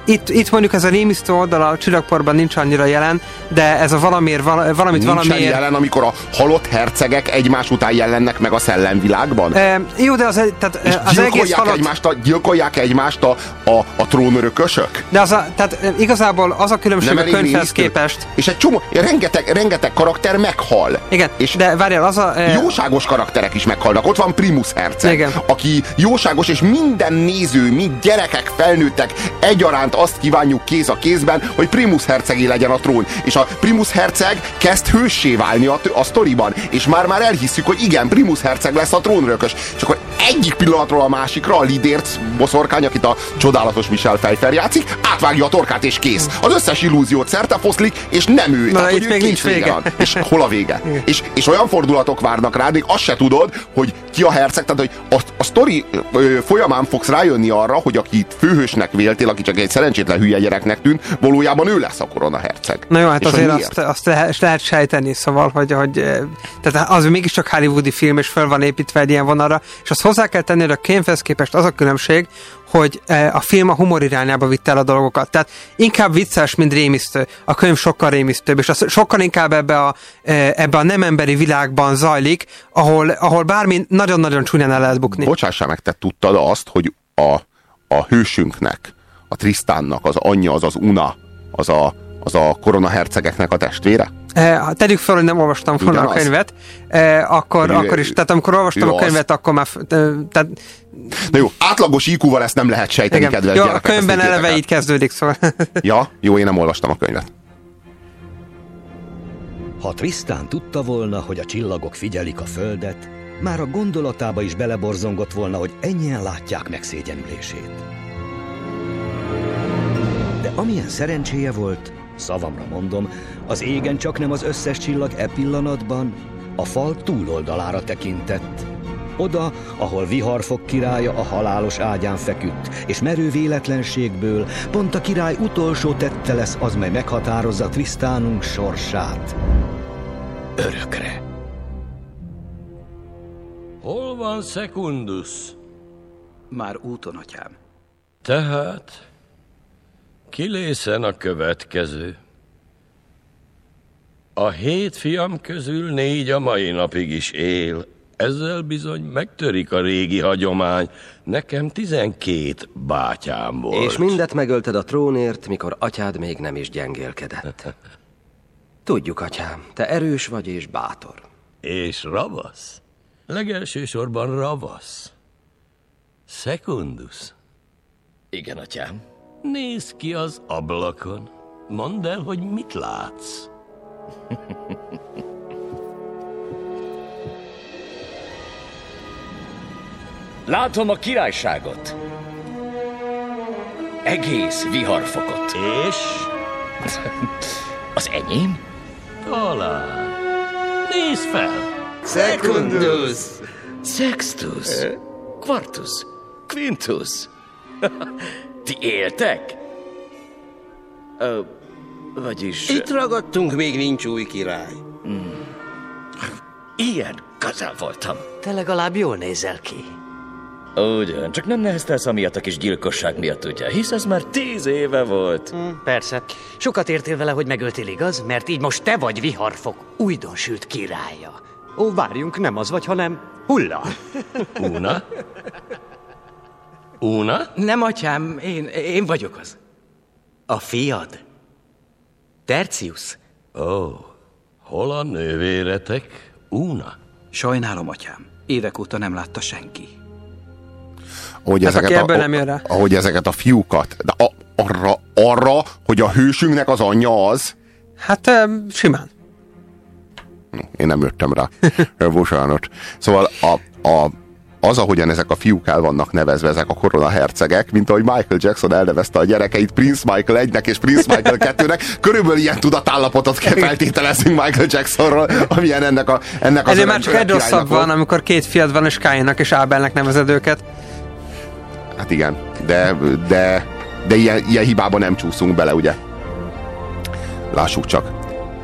Itt, itt mondjuk ez a rémisztő oldal a csillagporban nincs annyira jelen, de ez a valamiért, vala, valamit Nincsen valamiért... jelen, amikor a halott hercegek egymás után jelennek meg a szellemvilágban? Uh, jó, de az, tehát, és az egész halott... egymást a, gyilkolják egymást a, a, a trónörökösök? De az a, tehát eh, igazából az a különbség a elég könyvhez képest. És egy csomó, rengeteg, rengeteg karakter meghal. Igen, és de várjál, az a... eh, Jóságos karakterek is meghalnak. Ott van Primus herceg, Igen. aki jóságos, és minden néző, mind gyerekek, felnőttek egyaránt azt kívánjuk kéz a kézben, hogy Primus hercegé legyen a trón. És a Primus herceg kezd hőssé válni a, a sztoriban, és már-már elhisszük, hogy igen, Primus herceg lesz a trónörökös. És akkor egyik pillanatról a másikra a lidért boszorkány, akit a csodálatos Michel Pfeiffer játszik, átvágja a torkát és kész. Az összes illúziót szertefoszlik, és nem ő. Na, Tehát, itt még nincs vége. van. És hol a vége? És, és olyan fordulatok várnak rád, még azt se tudod, hogy ki a herceg, tehát hogy a, a sztori ö, folyamán fogsz rájönni arra, hogy akit főhősnek véltél, aki csak egy szerencsétlen hülye gyereknek tűnt, valójában ő lesz a korona herceg. Na jó, hát És azért azt, azt lehet, lehet sejteni, szóval, hogy, hogy eh, tehát az mégiscsak hollywoodi film, és föl van építve egy ilyen vonalra, és azt hozzá kell tenni, hogy a könyvhez képest az a különbség, hogy eh, a film a humor irányába vitte el a dolgokat. Tehát inkább vicces, mint rémisztő. A könyv sokkal rémisztőbb, és az sokkal inkább ebbe a, eh, ebbe a nem emberi világban zajlik, ahol, ahol bármi nagyon-nagyon csúnyán el lehet bukni. Bocsássál meg, te tudtad azt, hogy a, a hősünknek, a Trisztánnak az anyja, az az Una, az a, az a korona hercegeknek a testvére? Eh, ha tegyük fel, hogy nem olvastam volna a Ugyanaz. könyvet, eh, akkor, Ő- akkor is, tehát amikor olvastam ő a az. könyvet, akkor már, eh, tehát Na jó, átlagos IQ-val ezt nem lehet sejteni, igen, kedves jó, a gyerekek. ezt könyvben eleve el. így kezdődik, szóval. Ja, jó, én nem olvastam a könyvet. Ha Trisztán tudta volna, hogy a csillagok figyelik a földet, már a gondolatába is beleborzongott volna, hogy ennyien látják megszégyenülését. Amilyen szerencséje volt, szavamra mondom, az égen csak nem az összes csillag e pillanatban, a fal túloldalára tekintett. Oda, ahol viharfok királya a halálos ágyán feküdt, és merő véletlenségből pont a király utolsó tette lesz az, mely meghatározza Trisztánunk sorsát. Örökre. Hol van Secundus? Már úton, atyám. Tehát kilészen a következő. A hét fiam közül négy a mai napig is él, Ezzel bizony megtörik a régi hagyomány. Nekem tizenkét bátyám volt. És mindet megölted a trónért, mikor atyád még nem is gyengélkedett. Tudjuk, atyám, te erős vagy és bátor. És ravasz? Legelső sorban ravasz. Secundus. Igen, atyám. Nézd ki az ablakon. Mondd el, hogy mit látsz. Látom a királyságot. Egész viharfokot. És? Az enyém? Talán. Nézd fel! Secundus! Sextus! Quartus! Quintus! Ti éltek? Ö, vagyis... Itt ragadtunk, még nincs új király. Hmm. Ilyen közel voltam. Te legalább jól nézel ki. Ugyan, csak nem neheztelsz amiatt a kis gyilkosság miatt, ugye? Hisz ez már tíz éve volt. Hm, persze. Sokat értél vele, hogy megöltél, igaz? Mert így most te vagy viharfok újdonsült királya. Ó, várjunk, nem az vagy, hanem hulla. Una? Una? Nem, atyám, én, én vagyok az. A fiad. Tercius. Ó, oh, hol a nővéretek? Una? Sajnálom, atyám. Évek óta nem látta senki. Ahogy, Hát, ezeket, a, rá. ahogy ezeket a fiúkat, de a, arra, arra, hogy a hősünknek az anyja az, Hát simán. én nem jöttem rá. Bocsánat. Szóval a, a, az, ahogyan ezek a fiúk el vannak nevezve, ezek a korona hercegek, mint ahogy Michael Jackson elnevezte a gyerekeit Prince Michael 1-nek és Prince Michael 2-nek, körülbelül ilyen tudatállapotot kell feltételeznünk Michael Jacksonról, amilyen ennek a ennek az Ezért már csak egy rosszabb van, amikor két fiad van, és Káinnak és Ábelnek nevezed őket. Hát igen, de, de, de ilyen, ilyen hibába nem csúszunk bele, ugye? Lássuk csak.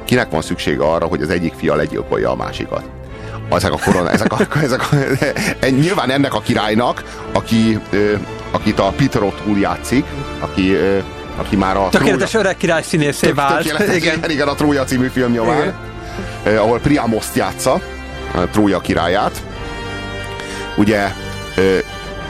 Kinek van szüksége arra, hogy az egyik fia legyilkolja a másikat? Ezek a korona, ezek a, ezek a, nyilván ennek a királynak, aki, akit a Peter O'Toole játszik, aki, aki már a Tökéletes öreg király színészé Tök- vált. igen. igen, a Trója című film nyomán, Igen. ahol Priamoszt játsza, a Trója királyát. Ugye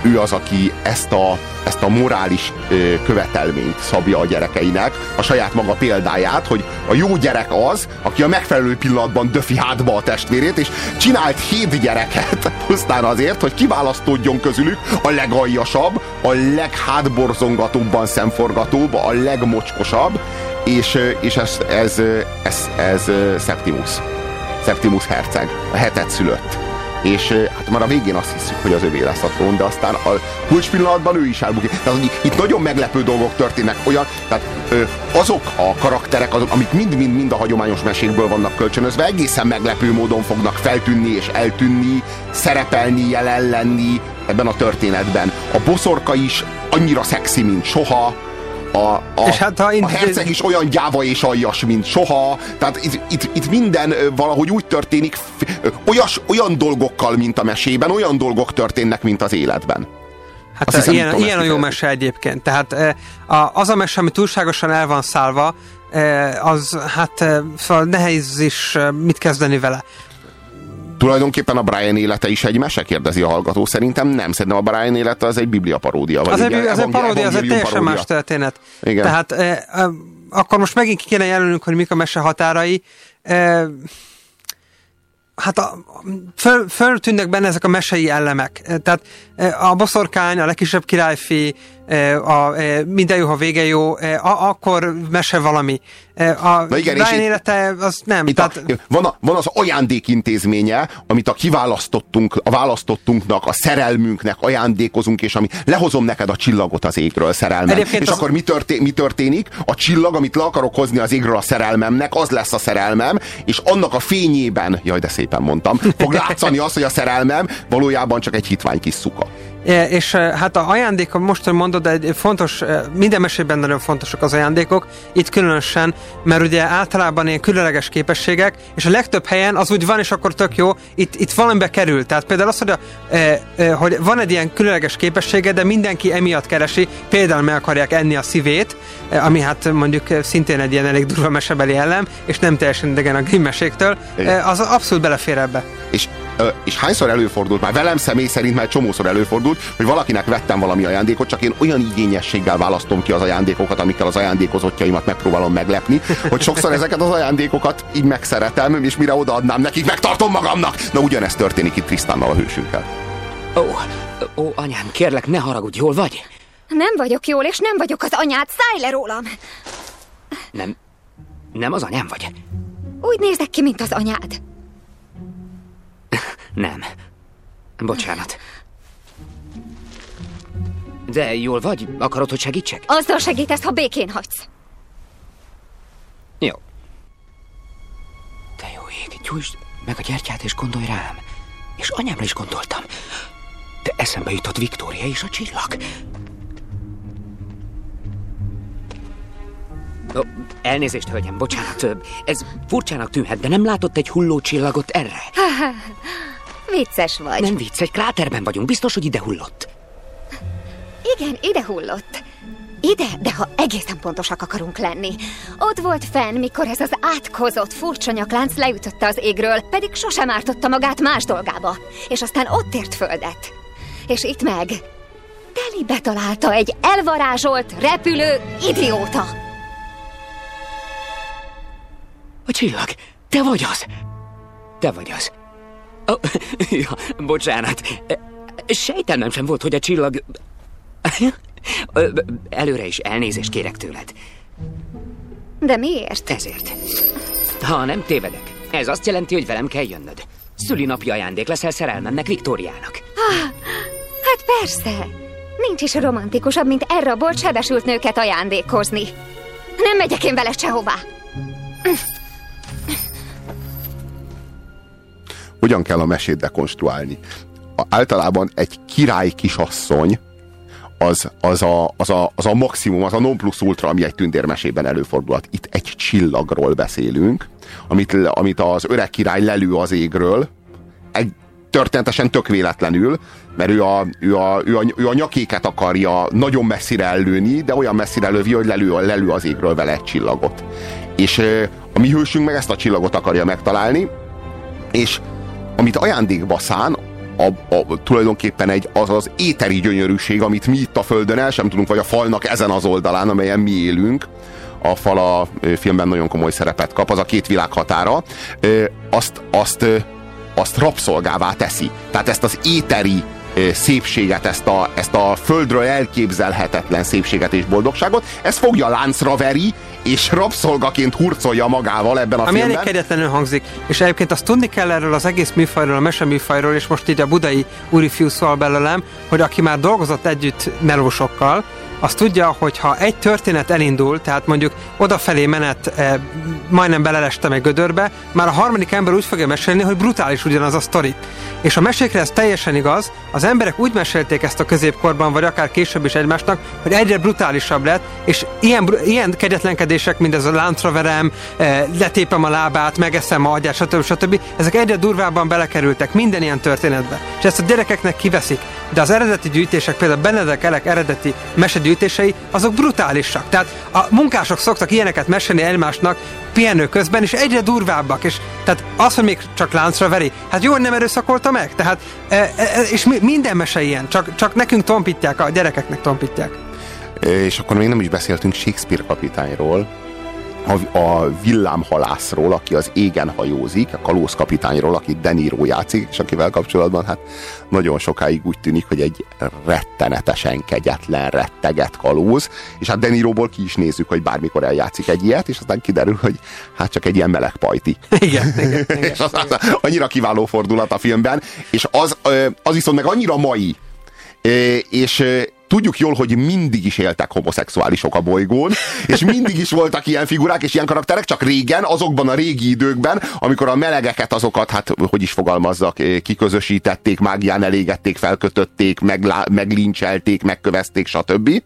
ő az, aki ezt a, ezt a morális eh, követelményt szabja a gyerekeinek, a saját maga példáját, hogy a jó gyerek az, aki a megfelelő pillanatban döfi hátba a testvérét, és csinált hét gyereket pusztán azért, hogy kiválasztódjon közülük a legaljasabb, a leghátborzongatóbban szemforgatóbb, a legmocskosabb, és, ö, és ez, ez, ö, ez, ez, ö, Septimus. Septimus herceg, a hetet szülött. És hát már a végén azt hiszük, hogy az övé lesz a trón, de aztán a kulcs pillanatban ő is elbukik. Tehát itt nagyon meglepő dolgok történnek, olyan, tehát ö, azok a karakterek, azok, amik mind-mind-mind a hagyományos mesékből vannak kölcsönözve, egészen meglepő módon fognak feltűnni és eltűnni, szerepelni, jelen lenni ebben a történetben. A boszorka is annyira szexi, mint soha, a, a, És hát, ha a herceg is olyan gyáva és aljas, mint soha. Tehát itt, itt, itt minden valahogy úgy történik, olyas, olyan dolgokkal, mint a mesében, olyan dolgok történnek, mint az életben. Hát Azt hiszem, ilyen, tudom ilyen a jó mese egyébként. Tehát eh, az a mese, ami túlságosan el van szálva, az hát szóval nehéz is mit kezdeni vele. Tulajdonképpen a Brian élete is egy mese, kérdezi a hallgató. Szerintem nem. Szerintem a Brian élete az egy biblia paródia. Vagy Az egy, az egy paródia, az egy teljesen paródia. más történet. Igen. Tehát eh, eh, akkor most megint ki kéne jelölnünk, hogy mik a mese határai. Eh, hát a, föl, föltűnnek benne ezek a mesei elemek. Eh, Tehát eh, a boszorkány, a legkisebb királyfi, eh, a, eh, minden jó, ha vége jó, eh, a, akkor mese valami. A Na igen, Brian élete, az nem. Itt Tehát, a, van, a, van az ajándék intézménye, amit a kiválasztottunk, a választottunknak, a szerelmünknek ajándékozunk, és ami lehozom neked a csillagot az égről, szerelmem. Egyébként és az- akkor mi, történ, mi történik? A csillag, amit le akarok hozni az égről a szerelmemnek, az lesz a szerelmem, és annak a fényében, jaj, de szépen mondtam, fog látszani az, hogy a szerelmem valójában csak egy hitvány kis szuka. És e, hát a ajándék, most hogy mondod, egy fontos, e, minden mesében nagyon fontosak az ajándékok, itt különösen, mert ugye általában ilyen különleges képességek, és a legtöbb helyen az úgy van, és akkor tök jó, itt, itt valamibe kerül. Tehát például az, hogy, a, e, hogy van egy ilyen különleges képessége, de mindenki emiatt keresi, például meg akarják enni a szívét, ami hát mondjuk szintén egy ilyen elég durva mesebeli ellem, és nem teljesen idegen a Grimm meséktől, Igen. e, az abszolút belefér ebbe. És és hányszor előfordult, már velem személy szerint már csomószor előfordult, hogy valakinek vettem valami ajándékot, csak én olyan igényességgel választom ki az ajándékokat, amikkel az ajándékozottjaimat megpróbálom meglepni, hogy sokszor ezeket az ajándékokat így megszeretem, és mire odaadnám nekik, megtartom magamnak. Na ugyanezt történik itt Trisztánnal a hősünkkel. Ó, ó, anyám, kérlek, ne haragudj, jól vagy? Nem vagyok jól, és nem vagyok az anyád, szállj le rólam! Nem, nem az anyám vagy? Úgy nézek ki, mint az anyád. Nem. Bocsánat. De jól vagy? Akarod, hogy segítsek? Azzal segítesz, ha békén hagysz. Jó. De jó ég, gyújtsd meg a gyertyát és gondolj rám. És anyámra is gondoltam. De eszembe jutott Viktória és a csillag. Ó, elnézést, hölgyem, bocsánat. Ez furcsának tűnhet, de nem látott egy hulló csillagot erre? Vicces vagy. Nem vicc, egy kráterben vagyunk, biztos, hogy ide hullott. Igen, ide hullott. Ide, de ha egészen pontosak akarunk lenni. Ott volt fenn, mikor ez az átkozott furcsa nyaklánc leütötte az égről, pedig sosem ártotta magát más dolgába. És aztán ott ért földet. És itt meg telibe találta egy elvarázsolt, repülő idióta. A csillag, te vagy az! Te vagy az. Oh, ja, bocsánat. Sejtelmem sem volt, hogy a csillag... Előre is elnézést kérek tőled. De miért? Ezért. Ha nem tévedek, ez azt jelenti, hogy velem kell jönnöd. Szülinapi ajándék leszel szerelmemnek Viktóriának. Ah, hát persze. Nincs is romantikusabb, mint elrabolt, sebesült nőket ajándékozni. Nem megyek én vele sehová. Hogyan kell a mesét dekonstruálni? A, általában egy király kisasszony az, az, a, az, a, az a maximum, az a non plus ultra, ami egy tündérmesében előfordulhat. Itt egy csillagról beszélünk, amit, amit az öreg király lelő az égről, egy, történetesen tök véletlenül, mert ő a, ő, a, ő, a, ő a nyakéket akarja nagyon messzire ellőni, de olyan messzire lövi, hogy lelő, lelő az égről vele egy csillagot. És a mi hősünk meg ezt a csillagot akarja megtalálni, és amit ajándékba szán, a, a, tulajdonképpen egy, az az éteri gyönyörűség, amit mi itt a Földön el sem tudunk, vagy a falnak ezen az oldalán, amelyen mi élünk, a fal a filmben nagyon komoly szerepet kap, az a két világ határa, azt, azt, azt rabszolgává teszi. Tehát ezt az éteri szépséget, ezt a, ezt a földről elképzelhetetlen szépséget és boldogságot, ezt fogja láncra veri, és rabszolgaként hurcolja magával ebben a Ami elég filmben. kegyetlenül hangzik, és egyébként azt tudni kell erről az egész műfajról, a meseműfajról, és most így a budai úrifiú szól belőlem, hogy aki már dolgozott együtt melósokkal, az tudja, hogy ha egy történet elindul, tehát mondjuk odafelé menet eh, majdnem belelestem egy gödörbe, már a harmadik ember úgy fogja mesélni, hogy brutális ugyanaz a sztori. És a mesékre ez teljesen igaz, az emberek úgy mesélték ezt a középkorban, vagy akár később is egymásnak, hogy egyre brutálisabb lett, és ilyen, ilyen kegyetlenkedések, mint ez a láncra verem, eh, letépem a lábát, megeszem a agyát, stb. stb. Ezek egyre durvábban belekerültek minden ilyen történetbe. És ezt a gyerekeknek kiveszik. De az eredeti gyűjtések, például Benedek Elek eredeti mesegyűjtései, azok brutálisak. Tehát a munkások szoktak ilyeneket mesélni egymásnak pihenő közben, és egyre durvábbak. És tehát az, hogy még csak láncra veri, hát jó, hogy nem erőszakolta meg. Tehát, e, e, és mi- minden mese ilyen, csak, csak nekünk tompítják, a gyerekeknek tompítják. És akkor még nem is beszéltünk Shakespeare kapitányról, a, a villámhalászról, aki az égen hajózik, a kalóz kapitányról, akit De Niro játszik, és akivel kapcsolatban hát nagyon sokáig úgy tűnik, hogy egy rettenetesen kegyetlen, retteget kalóz, és hát De Niroból ki is nézzük, hogy bármikor eljátszik egy ilyet, és aztán kiderül, hogy hát csak egy ilyen meleg pajti. Igen, igen, igen. és az, az, annyira kiváló fordulat a filmben, és az, az viszont meg annyira mai, és tudjuk jól, hogy mindig is éltek homoszexuálisok a bolygón, és mindig is voltak ilyen figurák és ilyen karakterek, csak régen, azokban a régi időkben, amikor a melegeket azokat, hát hogy is fogalmazzak, ö, kiközösítették, mágián elégették, felkötötték, meglincselték, megkövezték, stb.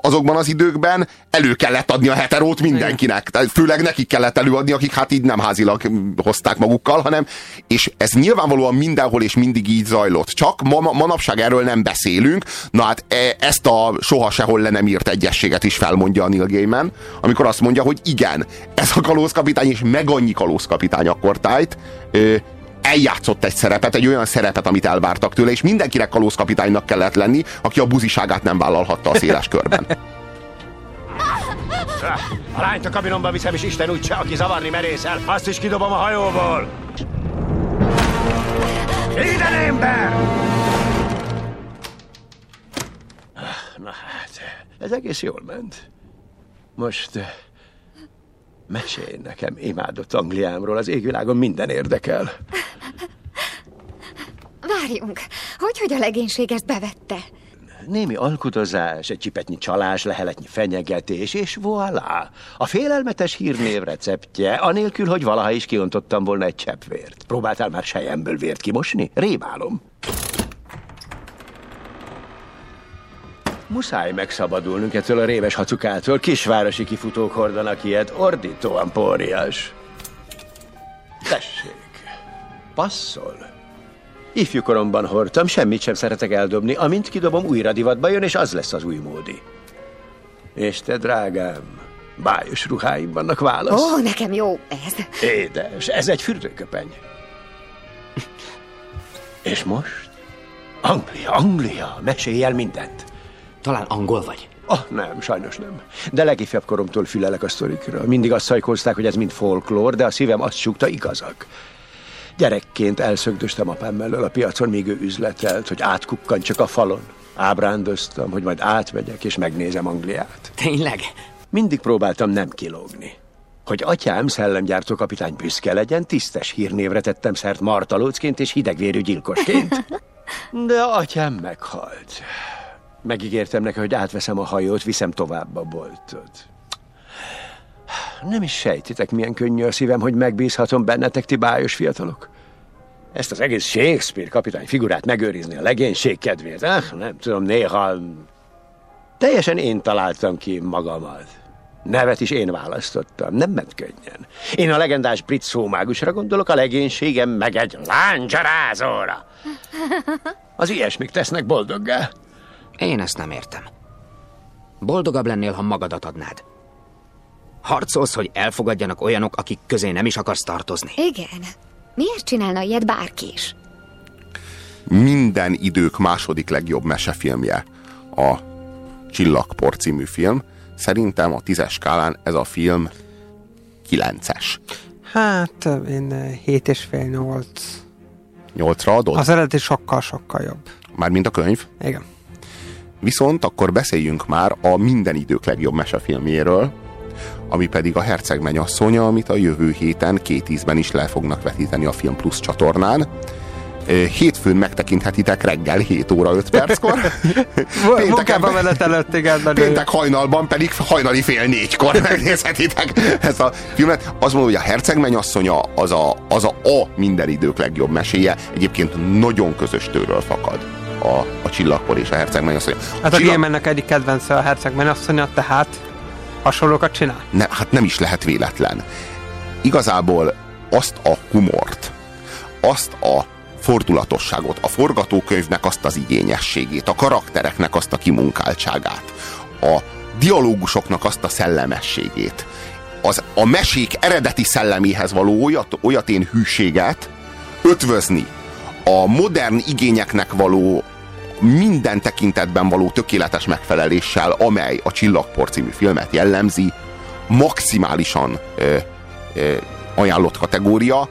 Azokban az időkben elő kellett adni a heterót mindenkinek. Tehát főleg nekik kellett előadni, akik hát így nem házilag hozták magukkal, hanem, és ez nyilvánvalóan mindenhol és mindig így zajlott. Csak ma, ma- manapság erről nem beszélünk. Na hát e- ezt a soha sehol le nem írt egyességet is felmondja a Neil Gaiman, amikor azt mondja, hogy igen, ez a kalózkapitány és meg annyi kalózkapitány akkor tájt, ö, eljátszott egy szerepet, egy olyan szerepet, amit elvártak tőle, és mindenkinek kalózkapitánynak kellett lenni, aki a buziságát nem vállalhatta a széles körben. A lányt a kabinomba viszem, és Isten úgyse, aki zavarni merészel, azt is kidobom a hajóból. Ide, ember! Na hát, ez egész jól ment. Most eh, mesélj nekem imádott Angliámról, az égvilágon minden érdekel. Várjunk, hogy, hogy a legénység ezt bevette? Némi alkudozás, egy csipetnyi csalás, leheletnyi fenyegetés, és voilà! A félelmetes hírnév receptje, anélkül, hogy valaha is kiontottam volna egy csepp vért. Próbáltál már sejemből vért kimosni? Rémálom. Muszáj megszabadulnunk ettől a rémes hacukától. Kisvárosi kifutók hordanak ilyet, ordítóan pórias. Tessék, passzol. Ifjúkoromban hordtam, semmit sem szeretek eldobni. Amint kidobom, újra divatba jön, és az lesz az új módi. És te, drágám, bájos ruháim vannak válasz. Ó, nekem jó ez. Édes, ez egy fürdőköpeny. És most? Anglia, Anglia, mesélj el mindent. Talán angol vagy? Ah, nem, sajnos nem. De legifjabb koromtól fülelek a sztorikra. Mindig azt szajkolzták, hogy ez mind folklór, de a szívem azt súgta, igazak. Gyerekként elszögdöstem apám mellől a piacon, míg ő üzletelt, hogy átkukkan csak a falon. Ábrándoztam, hogy majd átmegyek és megnézem Angliát. Tényleg? Mindig próbáltam nem kilógni. Hogy atyám szellemgyártó kapitány büszke legyen, tisztes hírnévre tettem szert martalócként és hidegvérű gyilkosként. De atyám meghalt. Megígértem neki, hogy átveszem a hajót, viszem tovább a boltot. Nem is sejtitek, milyen könnyű a szívem, hogy megbízhatom bennetek, ti bájos fiatalok. Ezt az egész Shakespeare kapitány figurát megőrizni a legénység kedvéért. Ah, nem tudom, néha... Teljesen én találtam ki magamat. Nevet is én választottam, nem ment könnyen. Én a legendás brit szómágusra gondolok, a legénységem meg egy láncsarázóra. Az ilyesmik tesznek boldoggá. Én ezt nem értem. Boldogabb lennél, ha magadat adnád. Harcolsz, hogy elfogadjanak olyanok, akik közé nem is akarsz tartozni. Igen. Miért csinálna ilyet bárki is? Minden idők második legjobb mesefilmje a Csillagpor című film. Szerintem a tízes skálán ez a film kilences. Hát, én 7 és fél 8. Nyolcra adod? Az eredeti sokkal-sokkal jobb. Mármint a könyv? Igen. Viszont akkor beszéljünk már a minden idők legjobb mesefilmjéről, ami pedig a Herceg mennyasszonya, amit a jövő héten két ízben is le fognak vetíteni a Film Plus csatornán. Hétfőn megtekinthetitek reggel 7 óra 5 perckor. Munkában menet előtt, igen. Péntek hajnalban pedig hajnali fél négykor megnézhetitek ezt a filmet. Azt mondom, hogy a Herceg mennyasszonya az a, az a, a minden idők legjobb meséje. Egyébként nagyon közös tőről fakad a, a csillagkor és a herceg mennyasszonya. Hát a Csillag... Gémennek egyik kedvence a herceg mennyasszonya, tehát hasonlókat csinál? Ne, hát nem is lehet véletlen. Igazából azt a humort, azt a fordulatosságot, a forgatókönyvnek azt az igényességét, a karaktereknek azt a kimunkáltságát, a dialógusoknak azt a szellemességét, az, a mesék eredeti szelleméhez való olyat, olyatén hűséget ötvözni a modern igényeknek való minden tekintetben való tökéletes megfeleléssel, amely a Csillagpor című filmet jellemzi, maximálisan ö, ö, ajánlott kategória,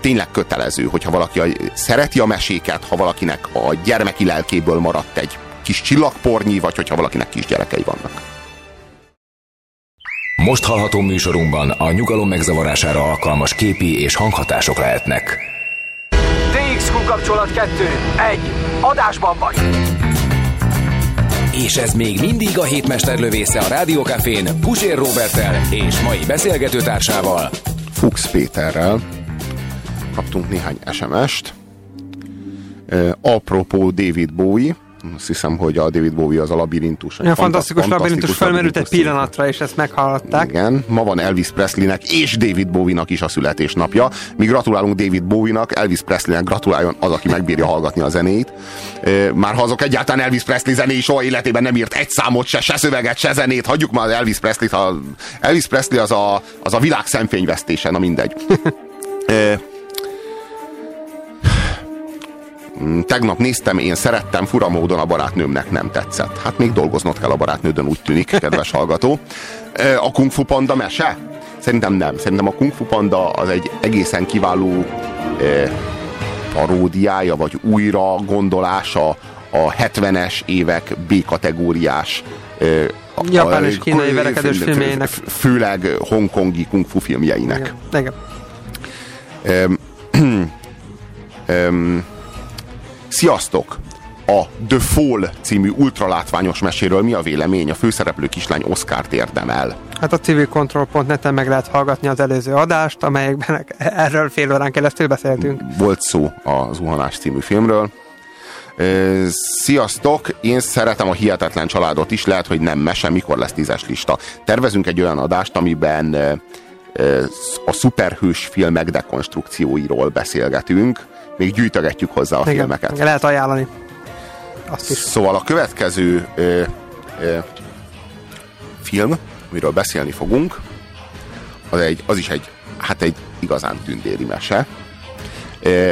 tényleg kötelező, hogyha valaki szereti a meséket, ha valakinek a gyermeki lelkéből maradt egy kis csillagpornyi, vagy hogyha valakinek kis gyerekei vannak. Most hallható műsorunkban a nyugalom megzavarására alkalmas képi és hanghatások lehetnek. DXQ kapcsolat 2. 1. Adásban vagy. És ez még mindig a hétmester lövésze a Rádiókafén Pusér Robertel és mai beszélgetőtársával Fuchs Péterrel kaptunk néhány SMS-t. Apropó David Bowie, azt hiszem, hogy a David Bowie az a labirintus. Ja, fantasztikus, fantasztikus labirintus felmerült egy pillanatra, és ezt meghallották. Igen, ma van Elvis Presleynek és David Bowie-nak is a születésnapja. Mi gratulálunk David Bowie-nak, Elvis Presleynek gratuláljon az, aki megbírja hallgatni a zenét. Már ha azok egyáltalán Elvis Presley zenéi soha életében nem írt egy számot, se, se szöveget, se zenét, hagyjuk már Elvis Presley-t. Elvis Presley az a, az a világ szemfényvesztése, na mindegy. Tegnap néztem, én szerettem, fura módon a barátnőmnek nem tetszett. Hát még dolgoznod kell a barátnődön, úgy tűnik, kedves hallgató. A Kung Fu Panda mese? Szerintem nem. Szerintem a Kung Fu Panda az egy egészen kiváló ö, paródiája, vagy újra gondolása a 70-es évek B-kategóriás a- Japán és kínai verekedős filmjeinek. fő- Főleg hongkongi kung fu filmjeinek. Igen. Öm, öm, sziasztok! A The Fall című ultralátványos meséről mi a vélemény? A főszereplő kislány Oscar-t érdemel. Hát a civilcontrol.net-en meg lehet hallgatni az előző adást, amelyekben erről fél órán keresztül beszéltünk. Volt szó a Zuhanás című filmről. Sziasztok! Én szeretem a Hihetetlen családot is, lehet, hogy nem mese, mikor lesz tízes lista. Tervezünk egy olyan adást, amiben a szuperhős filmek dekonstrukcióiról beszélgetünk, még gyűjtögetjük hozzá a filmeket. Igen, lehet ajánlani. Azt is. Szóval a következő ö, ö, film, amiről beszélni fogunk, az, egy, az is egy, hát egy igazán tündéri mese. Ö,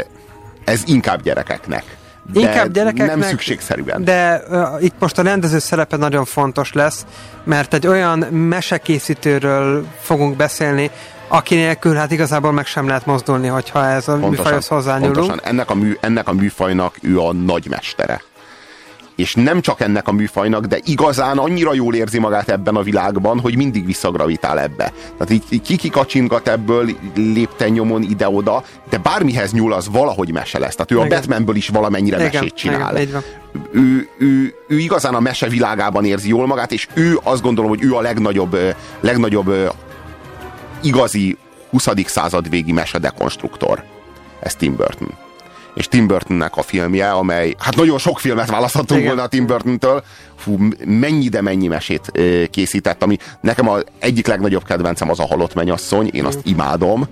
ez inkább gyerekeknek. De Inkább gyerekeknek, Nem szükségszerűen. De uh, itt most a rendező szerepe nagyon fontos lesz, mert egy olyan mesekészítőről fogunk beszélni, aki nélkül hát igazából meg sem lehet mozdulni, hogyha ez a műfajhoz hozzányúlunk. pontosan. Ennek, a mű, ennek a műfajnak ő a nagymestere. És nem csak ennek a műfajnak, de igazán annyira jól érzi magát ebben a világban, hogy mindig visszagravitál ebbe. Tehát így, így kikikacsingat ebből lépten nyomon ide-oda, de bármihez nyúl, az valahogy mese lesz. Tehát ő a Igen. Batmanből is valamennyire Igen, mesét csinál. igen, ő, ő, ő igazán a mese világában érzi jól magát, és ő azt gondolom, hogy ő a legnagyobb, legnagyobb igazi 20. század végi mese dekonstruktor. Ez Tim Burton. És Tim Burtonnek a filmje, amely, hát nagyon sok filmet választhatunk Igen. volna a Tim Burton-től, fú, mennyi, de mennyi mesét ö, készített, ami nekem az egyik legnagyobb kedvencem az a Halott Mennyasszony, én azt imádom,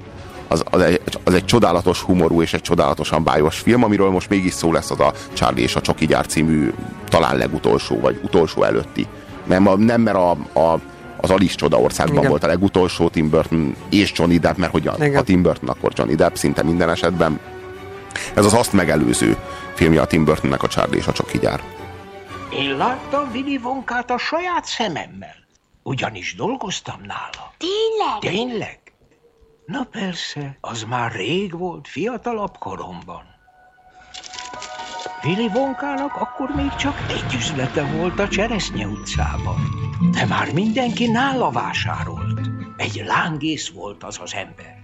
az, az, egy, az egy csodálatos humorú és egy csodálatosan bájos film, amiről most mégis szó lesz az a Charlie és a Csoki gyár című talán legutolsó, vagy utolsó előtti. Nem, nem mert a, a, az Alice Csoda országban Igen. volt a legutolsó Tim Burton és Johnny Depp, mert hogy a, Igen. a Tim Burton, akkor Johnny Depp szinte minden esetben. Ez az azt megelőző filmje a Tim Burtonnek a Charlie és a Csoki gyár. Én láttam Willy Wonkát a saját szememmel. Ugyanis dolgoztam nála. Tényleg? Tényleg? Na persze, az már rég volt, fiatalabb koromban. Willy Wonkának akkor még csak egy üzlete volt a Cseresznye utcában. De már mindenki nála vásárolt. Egy lángész volt az az ember.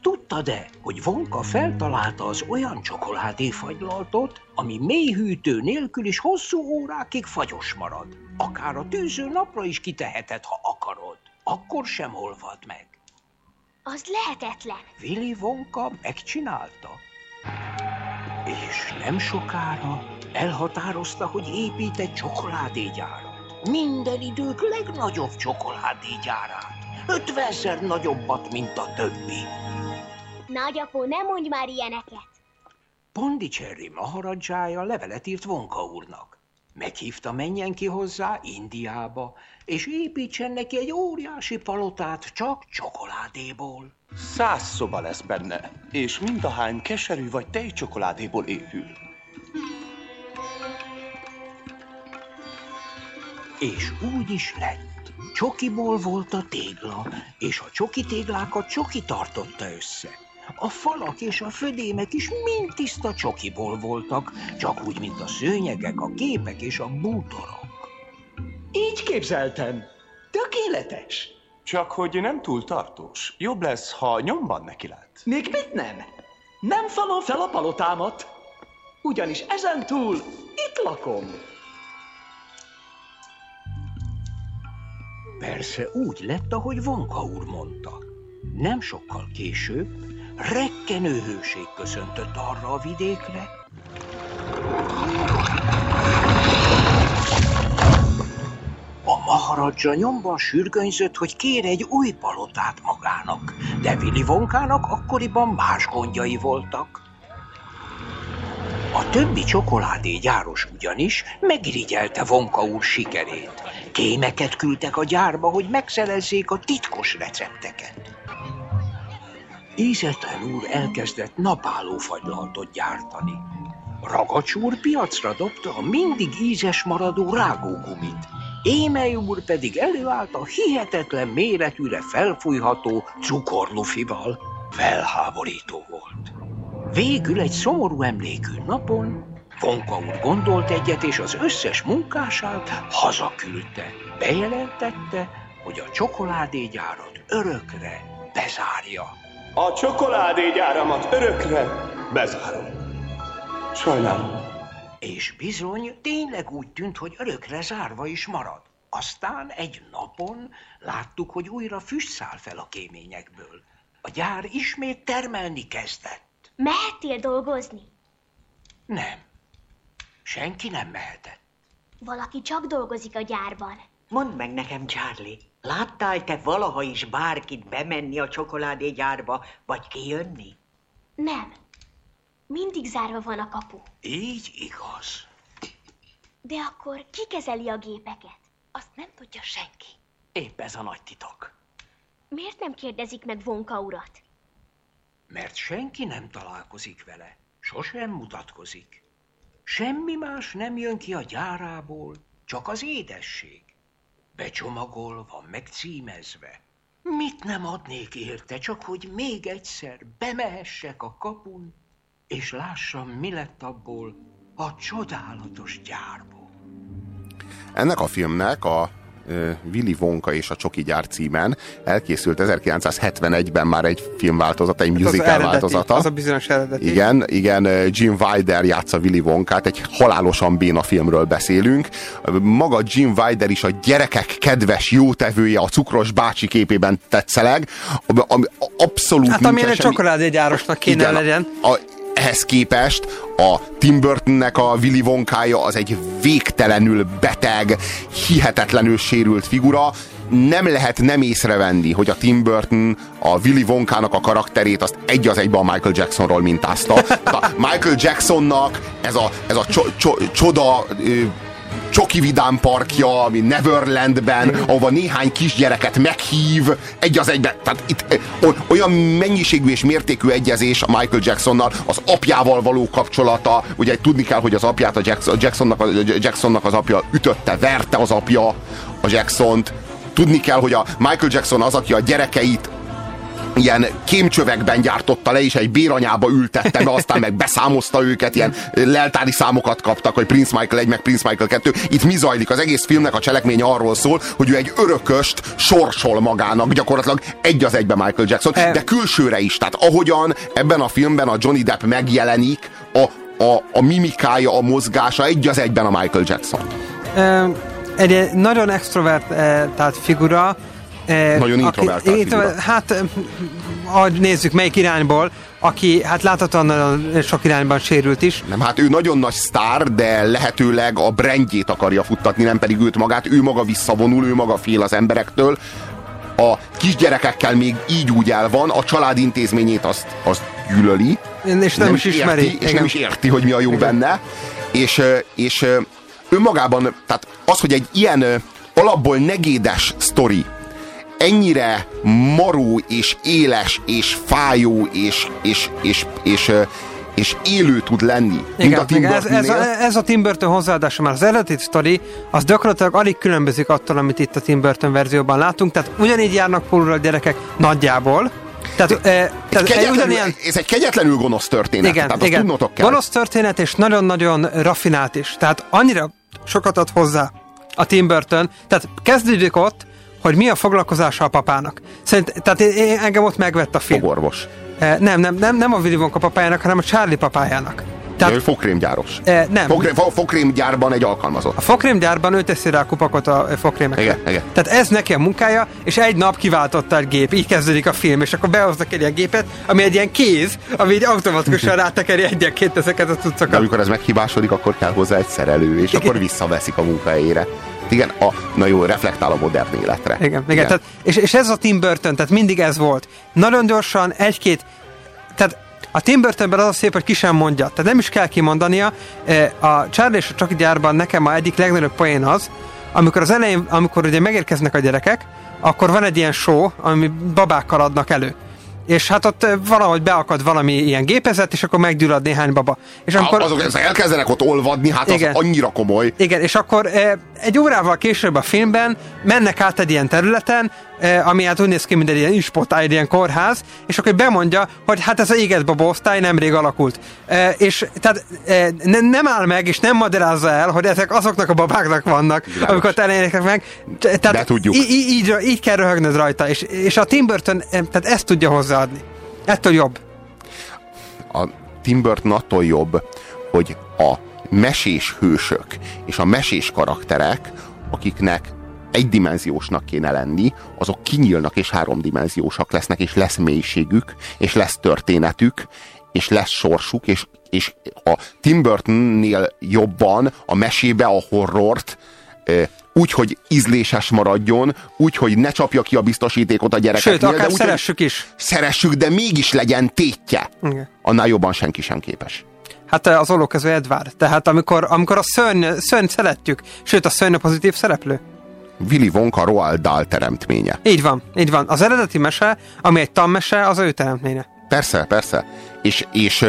Tudtad-e, hogy Wonka feltalálta az olyan csokoládéfagylaltot, ami mélyhűtő nélkül is hosszú órákig fagyos marad? Akár a tűző napra is kiteheted, ha akarod. Akkor sem olvad meg. Az lehetetlen. Willy Wonka megcsinálta. És nem sokára elhatározta, hogy épít egy csokoládégyárat. Minden idők legnagyobb csokoládégyárát. Ötvenszer nagyobbat, mint a többi. Nagyapó, ne mondj már ilyeneket! Pondicherry maharadzsája levelet írt Wonka úrnak. Meghívta menjen ki hozzá Indiába, és építsen neki egy óriási palotát csak csokoládéból. Száz szoba lesz benne, és mindahány keserű vagy tejcsokoládéból épül. És úgy is lett. Csokiból volt a tégla, és a csoki téglákat csoki tartotta össze. A falak és a födémek is mind tiszta csokiból voltak, csak úgy, mint a szőnyegek, a képek és a bútorok. Így képzeltem. Tökéletes. Csak hogy nem túl tartós. Jobb lesz, ha nyomban neki lát. Még mit nem? Nem falom fel a palotámat. Ugyanis ezen túl itt lakom. Persze úgy lett, ahogy Vonka úr mondta. Nem sokkal később rekkenő hőség köszöntött arra a vidékre, A maharadzsa nyomban sürgönyzött, hogy kér egy új palotát magának, de Willy Vonkának akkoriban más gondjai voltak. A többi csokoládégyáros ugyanis megirigyelte Vonka úr sikerét. Kémeket küldtek a gyárba, hogy megszerezzék a titkos recepteket. Ízetlen úr elkezdett napáló fagylaltot gyártani. Ragacs úr piacra dobta a mindig ízes maradó rágógumit. Émely úr pedig előállt a hihetetlen méretűre felfújható cukorlufival. Felháborító volt. Végül egy szomorú emlékű napon Vonka úr gondolt egyet, és az összes munkását hazaküldte. Bejelentette, hogy a csokoládégyárat örökre bezárja. A csokoládégyáramat örökre bezárom. Sajnálom. És bizony, tényleg úgy tűnt, hogy örökre zárva is marad. Aztán egy napon láttuk, hogy újra füst száll fel a kéményekből. A gyár ismét termelni kezdett. Mehettél dolgozni? Nem. Senki nem mehetett. Valaki csak dolgozik a gyárban. Mondd meg nekem, Charlie, láttál te valaha is bárkit bemenni a csokoládégyárba, vagy kijönni? Nem. Mindig zárva van a kapu. Így igaz. De akkor ki kezeli a gépeket? Azt nem tudja senki. Épp ez a nagy titok. Miért nem kérdezik meg Vonka urat? Mert senki nem találkozik vele. Sosem mutatkozik. Semmi más nem jön ki a gyárából, csak az édesség. Becsomagolva, megcímezve. Mit nem adnék érte, csak hogy még egyszer bemehessek a kapun, és lássam, mi lett abból a csodálatos gyárból. Ennek a filmnek a Willy Wonka és a Csoki gyár címen elkészült 1971-ben már egy filmváltozat, egy musical az változata. Az a bizonyos eredeti. Igen, igen, Jim Wilder játsza Willy Wonkát, egy halálosan béna filmről beszélünk. Maga Jim Wilder is a gyerekek kedves jótevője, a cukros bácsi képében tetszeleg. Ami abszolút Hát amilyen egy csokoládégyárosnak kéne igen, legyen. A, ehhez képest a Tim Burtonnek a Willy Wonkája az egy végtelenül beteg, hihetetlenül sérült figura. Nem lehet nem észrevenni, hogy a Tim Burton a Willy Wonkának a karakterét azt egy az egyben a Michael Jacksonról mintázta. A Michael Jacksonnak ez a, ez a cso, cso, csoda Csoki Vidám parkja, ami Neverlandben, ahova néhány kisgyereket meghív, egy az egyben. Tehát itt olyan mennyiségű és mértékű egyezés a Michael Jacksonnal, az apjával való kapcsolata, ugye tudni kell, hogy az apját a Jackson, Jacksonnak, a Jacksonnak az apja ütötte, verte az apja a Jacksont. Tudni kell, hogy a Michael Jackson az, aki a gyerekeit ilyen kémcsövekben gyártotta le, és egy béranyába ültette be, aztán meg beszámozta őket, ilyen leltári számokat kaptak, hogy Prince Michael 1, meg Prince Michael 2. Itt mi zajlik? Az egész filmnek a cselekmény arról szól, hogy ő egy örököst sorsol magának, gyakorlatilag egy az egybe Michael Jackson, de külsőre is. Tehát ahogyan ebben a filmben a Johnny Depp megjelenik, a, a, a mimikája, a mozgása egy az egyben a Michael Jackson. Egy nagyon extrovert tehát figura, nagyon introvertált. Hát, ahogy nézzük, melyik irányból, aki hát láthatóan sok irányban sérült is. Nem, hát ő nagyon nagy sztár, de lehetőleg a brandjét akarja futtatni, nem pedig őt magát. Ő maga visszavonul, ő maga fél az emberektől. A kisgyerekekkel még így úgy el van, a család intézményét azt, azt gyűlöli. És nem, nem is ismeri. Érti, és nem is érti, hogy mi a jó Igen. benne. És, és önmagában, tehát az, hogy egy ilyen alapból negédes sztori, ennyire maró és éles és fájó és, és, és, és, és élő tud lenni, Igen, a Tim ez, ez, a, ez a Tim Burton hozzáadása már az eredeti sztori, az gyakorlatilag alig különbözik attól, amit itt a Tim Burton verzióban látunk, tehát ugyanígy járnak pólóra a gyerekek nagyjából, tehát, e, tehát ugyanilyen... Ez egy kegyetlenül gonosz történet. Igen, tehát igen. tudnotok kell. Gonosz történet, és nagyon-nagyon rafinált is. Tehát annyira sokat ad hozzá a Tim Burton. Tehát kezdődik ott, hogy mi a foglalkozása a papának. Szerint, tehát én, engem ott megvett a film. Fogorvos. E, nem, nem, nem, nem a Willy Wonka papájának, hanem a Charlie papájának. Tehát, ő fogkrémgyáros. E, nem. Fogkrém, fogkrémgyárban egy alkalmazott. A fogkrémgyárban ő teszi rá a kupakot a fogkrémekre. Igen, igen. Tehát ez neki a munkája, és egy nap kiváltotta egy gép, így kezdődik a film, és akkor behoznak egy ilyen gépet, ami egy ilyen kéz, ami egy automatikusan rátekeri egyenként ezeket a cuccokat. De amikor ez meghibásodik, akkor kell hozzá egy szerelő, és igen. akkor visszaveszik a munkahelyére igen, a, na jó, reflektál a modern életre. Igen, igen. igen. Tehát, és, és ez a Tim Burton, tehát mindig ez volt. Nagyon gyorsan, egy-két, tehát a Tim Burtonben az a szép, hogy ki sem mondja. Tehát nem is kell kimondania. A Charlie és a Chucky gyárban nekem a egyik legnagyobb poén az, amikor az elején, amikor ugye megérkeznek a gyerekek, akkor van egy ilyen show, ami babákkal adnak elő. És hát ott valahogy beakad valami ilyen gépezet, és akkor meggyullad néhány baba. És akkor, azok elkezdenek ott olvadni, hát igen, az annyira komoly. Igen, és akkor egy órával később a filmben mennek át egy ilyen területen, ami hát úgy néz ki, mint egy ilyen ispotály, ilyen kórház, és akkor bemondja, hogy hát ez a éget baba osztály nemrég alakult. És tehát ne, nem áll meg, és nem magyarázza el, hogy ezek azoknak a babáknak vannak, Világos. amikor elérnek meg. Tehát De tudjuk. Így, így, így kell röhögnöd rajta, és, és a Tim Burton tehát ezt tudja hozzáadni. Ettől jobb. A Tim Burton attól jobb, hogy a mesés hősök és a mesés karakterek, akiknek egydimenziósnak kéne lenni, azok kinyílnak és háromdimenziósak lesznek, és lesz mélységük, és lesz történetük, és lesz sorsuk, és, és a Tim Burtonnél jobban a mesébe a horrort úgy, hogy ízléses maradjon, úgy, hogy ne csapja ki a biztosítékot a gyerekeknél. Sőt, akár de úgy, szeressük is. Szeressük, de mégis legyen tétje. Igen. Annál jobban senki sem képes. Hát az ollókező Edvard. Tehát amikor, amikor a szörny, szörny szeretjük, sőt a szörny a pozitív szereplő. Willy Wonka Roald Dahl teremtménye. Így van, így van. Az eredeti mese, ami egy tanmese, az ő teremtménye. Persze, persze. És, és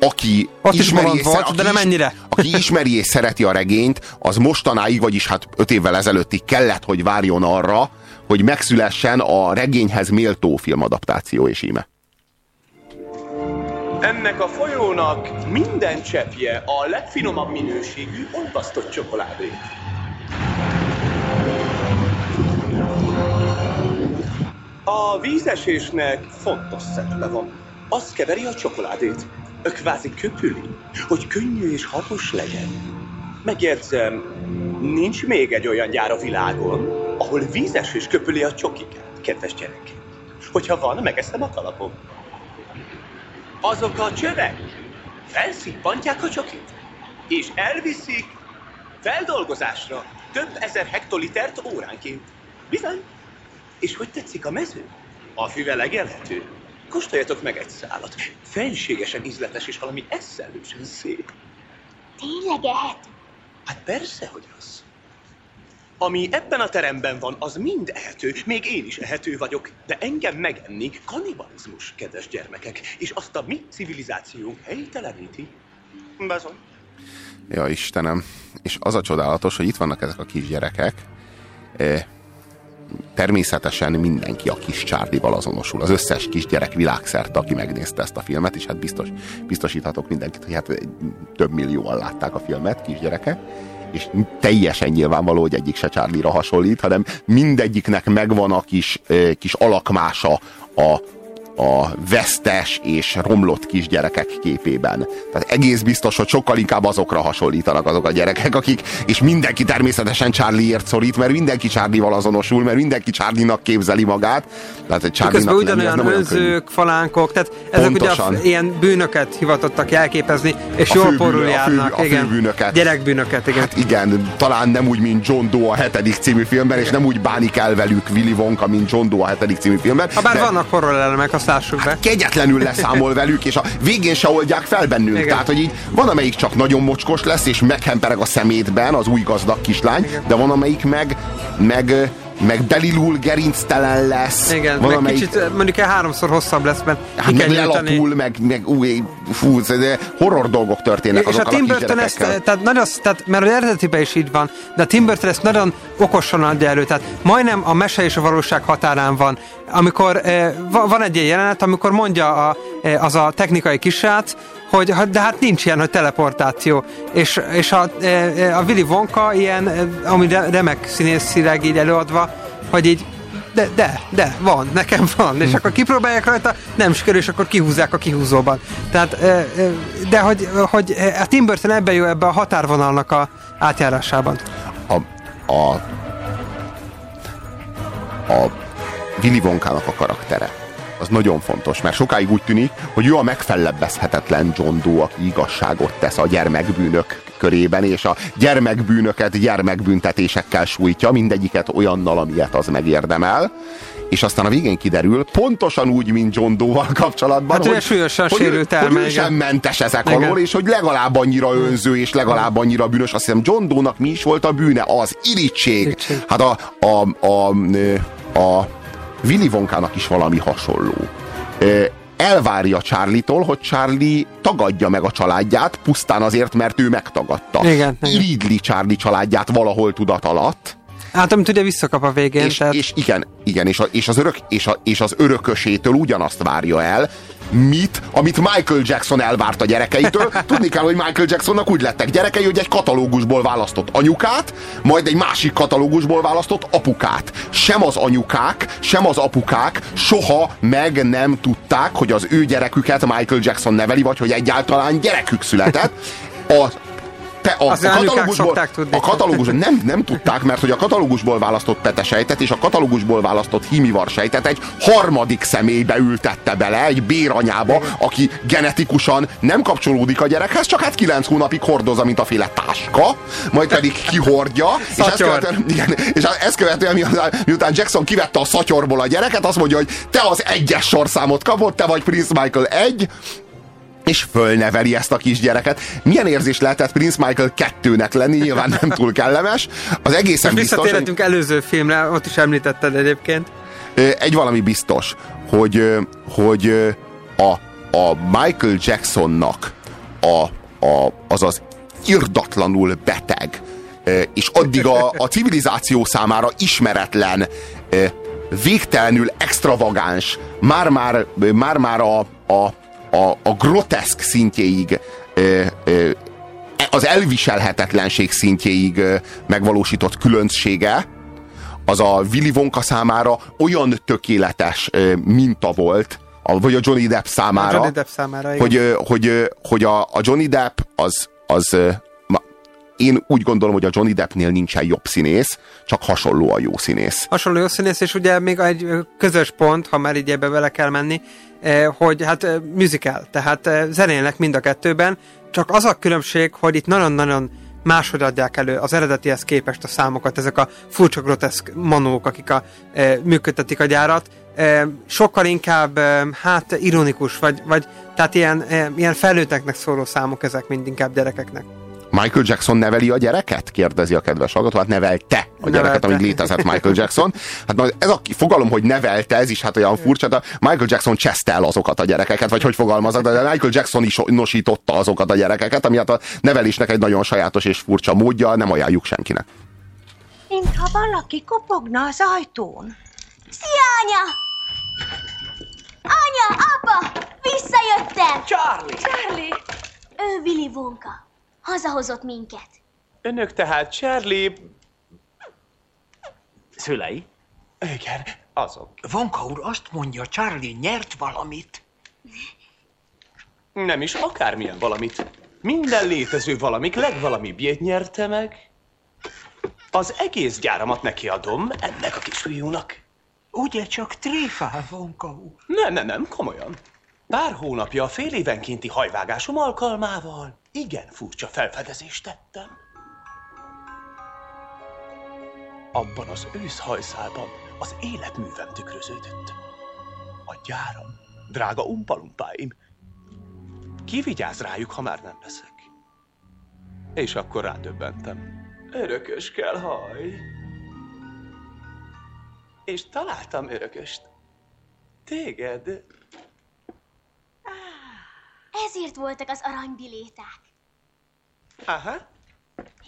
aki Ott ismeri, is és volt, aki de nem ennyire. Aki ismeri és szereti a regényt, az mostanáig, vagyis hát öt évvel ezelőttig kellett, hogy várjon arra, hogy megszülessen a regényhez méltó filmadaptáció és íme. Ennek a folyónak minden cseppje a legfinomabb minőségű olvasztott csokoládé. A vízesésnek fontos szerepe van. Az keveri a csokoládét. Kvázi köpüli, hogy könnyű és hatós legyen. Megjegyzem, nincs még egy olyan gyár a világon, ahol vízesés köpüli a csokikát, kedves gyerek. Hogyha van, megeszem a kalapom. Azok a csövek felszippantják a csokit, és elviszik feldolgozásra több ezer hektolitert óránként. Bizony. És hogy tetszik a mező? A füve legelhető. Kóstoljatok meg egy szálat. Fenségesen ízletes és valami eszelősen szép. Tényleg ehető? Hát persze, hogy az. Ami ebben a teremben van, az mind ehető. Még én is ehető vagyok. De engem megenni kanibalizmus, kedves gyermekek. És azt a mi civilizációnk helyteleníti. Bezony. Ja, Istenem. És az a csodálatos, hogy itt vannak ezek a kisgyerekek, eh, természetesen mindenki a kis Csárlival azonosul. Az összes kisgyerek világszerte, aki megnézte ezt a filmet, és hát biztos, biztosíthatok mindenkit, hogy hát több millióan látták a filmet, kisgyerekek, és teljesen nyilvánvaló, hogy egyik se Charlie-ra hasonlít, hanem mindegyiknek megvan a kis, kis alakmása a, a vesztes és romlott kisgyerekek képében. Tehát egész biztos, hogy sokkal inkább azokra hasonlítanak azok a gyerekek, akik, és mindenki természetesen Charlie-ért szorít, mert mindenki Charlie-val azonosul, mert mindenki Charlie-nak képzeli magát. Tehát egy Charlie-nak ugyanolyan önzők, falánkok, tehát ezek Pontosan. ugye ilyen bűnöket hivatottak jelképezni, és a jól porul járnak. A, fő, igen. a főbűnöket. Gyerekbűnöket, igen. Hát igen, talán nem úgy, mint John Doe a hetedik című filmben, és nem úgy bánik el velük Willy Wonka, mint John Doe a hetedik című filmben. Ha bár de... vannak horror elemek, azt lássuk be. Kegyetlenül leszámol velük, és a végén se oldják fel bennünk. Igen. Tehát, hogy így van, amelyik csak nagyon mocskos lesz, és meghempereg a szemétben, az új gazdag kislány, Igen. de van, amelyik meg, meg meg belilul gerinctelen lesz. Igen, van, meg kicsit mondjuk el háromszor hosszabb lesz, mert hát meg lelapul, meg, meg új, fú, horror dolgok történnek És a Tim Burton ezt, tehát nagyon, tehát, mert az eredetiben is így van, de a Tim Burton ezt nagyon okosan adja elő, tehát majdnem a mese és a valóság határán van. Amikor eh, van egy ilyen jelenet, amikor mondja a, eh, az a technikai kisrác, hogy de hát nincs ilyen, hogy teleportáció. És, és a, a Willy Wonka ilyen, ami remek színészileg így előadva, hogy így de, de, de, van, nekem van. És akkor kipróbálják rajta, nem sikerül, és akkor kihúzzák a kihúzóban. Tehát, de hogy, hogy a Tim Burton ebbe jó, ebbe a határvonalnak a átjárásában. A, a, a Willy Wonkának a karaktere az nagyon fontos, mert sokáig úgy tűnik, hogy ő a megfellebbezhetetlen John Doe, aki igazságot tesz a gyermekbűnök körében, és a gyermekbűnöket gyermekbüntetésekkel sújtja, mindegyiket olyannal, amilyet az megérdemel és aztán a végén kiderül, pontosan úgy, mint John Doe-val kapcsolatban, hát, hogy, súlyosan hogy, sérült hogy, hogy ő sem mentes ezek igen. alól, és hogy legalább annyira önző, és legalább annyira bűnös. Azt hiszem John Doe-nak mi is volt a bűne? Az irítség. Hát a, a, a, a, a Willy Wonkának is valami hasonló. elvárja Charlie-tól, hogy Charlie tagadja meg a családját, pusztán azért, mert ő megtagadta. Igen. Iridli Charlie családját valahol tudat alatt. Hát, amit ugye visszakap a végén. És, tehát... és igen, igen és, a, és, az örök, és, a, és az örökösétől ugyanazt várja el, mit, amit Michael Jackson elvárt a gyerekeitől. Tudni kell, hogy Michael Jacksonnak úgy lettek gyerekei, hogy egy katalógusból választott anyukát, majd egy másik katalógusból választott apukát. Sem az anyukák, sem az apukák soha meg nem tudták, hogy az ő gyereküket Michael Jackson neveli, vagy hogy egyáltalán gyerekük született. A te, a, a, katalógusból, a katalógus nem, nem tudták, mert hogy a katalógusból választott petesejtet és a katalógusból választott hímivar sejtet egy harmadik személybe ültette bele, egy béranyába, aki genetikusan nem kapcsolódik a gyerekhez, csak hát kilenc hónapig hordozza, mint a féle táska, majd pedig kihordja, és ezt követően, igen, és ezt követően miután Jackson kivette a szatyorból a gyereket, azt mondja, hogy te az egyes sorszámot kapod, te vagy Prince Michael egy, és fölneveli ezt a kisgyereket. Milyen érzés lehetett Prince Michael kettőnek lenni, nyilván nem túl kellemes. Az egészen Most biztos... Visszatérhetünk hogy... előző filmre, ott is említetted egyébként. Egy valami biztos, hogy, hogy a, a Michael Jacksonnak a, a, az az irdatlanul beteg, és addig a, a civilizáció számára ismeretlen, végtelenül extravagáns, már-már, már-már a, a a, a groteszk szintjéig az elviselhetetlenség szintjéig megvalósított különbsége, az a Willy Wonka számára olyan tökéletes minta volt, vagy a Johnny Depp számára, a Johnny Depp számára hogy, hogy, hogy a, a Johnny Depp az, az én úgy gondolom, hogy a Johnny Deppnél nincsen jobb színész, csak hasonló a jó színész. Hasonló jó színész, és ugye még egy közös pont, ha már így ebbe vele kell menni, hogy hát musical, tehát zenélnek mind a kettőben, csak az a különbség, hogy itt nagyon-nagyon máshogy adják elő az eredetihez képest a számokat, ezek a furcsa groteszk manók, akik a, e, működtetik a gyárat, e, sokkal inkább e, hát ironikus, vagy, vagy tehát ilyen, e, ilyen felnőtteknek szóló számok ezek, mind inkább gyerekeknek. Michael Jackson neveli a gyereket? Kérdezi a kedves hallgató. Hát nevelte a nevelte. gyereket, amíg létezett Michael Jackson. Hát ez a fogalom, hogy nevelte, ez is hát olyan furcsa, de Michael Jackson cseszte el azokat a gyerekeket, vagy hogy fogalmazok, de Michael Jackson is nosította azokat a gyerekeket, ami hát a nevelésnek egy nagyon sajátos és furcsa módja, nem ajánljuk senkinek. Mintha valaki kopogna az ajtón. Szia, anya! Anya, apa! Visszajöttem! Charlie! Charlie! Ő Willy Wonka. Hazahozott minket. Önök tehát Charlie... Szülei? Igen, azok. Vonka úr azt mondja, Charlie nyert valamit. Nem is akármilyen valamit. Minden létező valamik legvalamibbjét nyerte meg. Az egész gyáramat nekiadom ennek a kisfiúnak. Ugye csak tréfál, Vonka úr? Nem, nem, nem, komolyan. Pár hónapja a fél évenkénti hajvágásom alkalmával igen furcsa felfedezést tettem. Abban az őszhajszálban az életművem tükröződött. A gyáram, drága umpalumpáim. Ki rájuk, ha már nem leszek? És akkor rádöbbentem. Örökös kell haj. És találtam örököst. Téged. Ezért voltak az aranybiléták. Aha.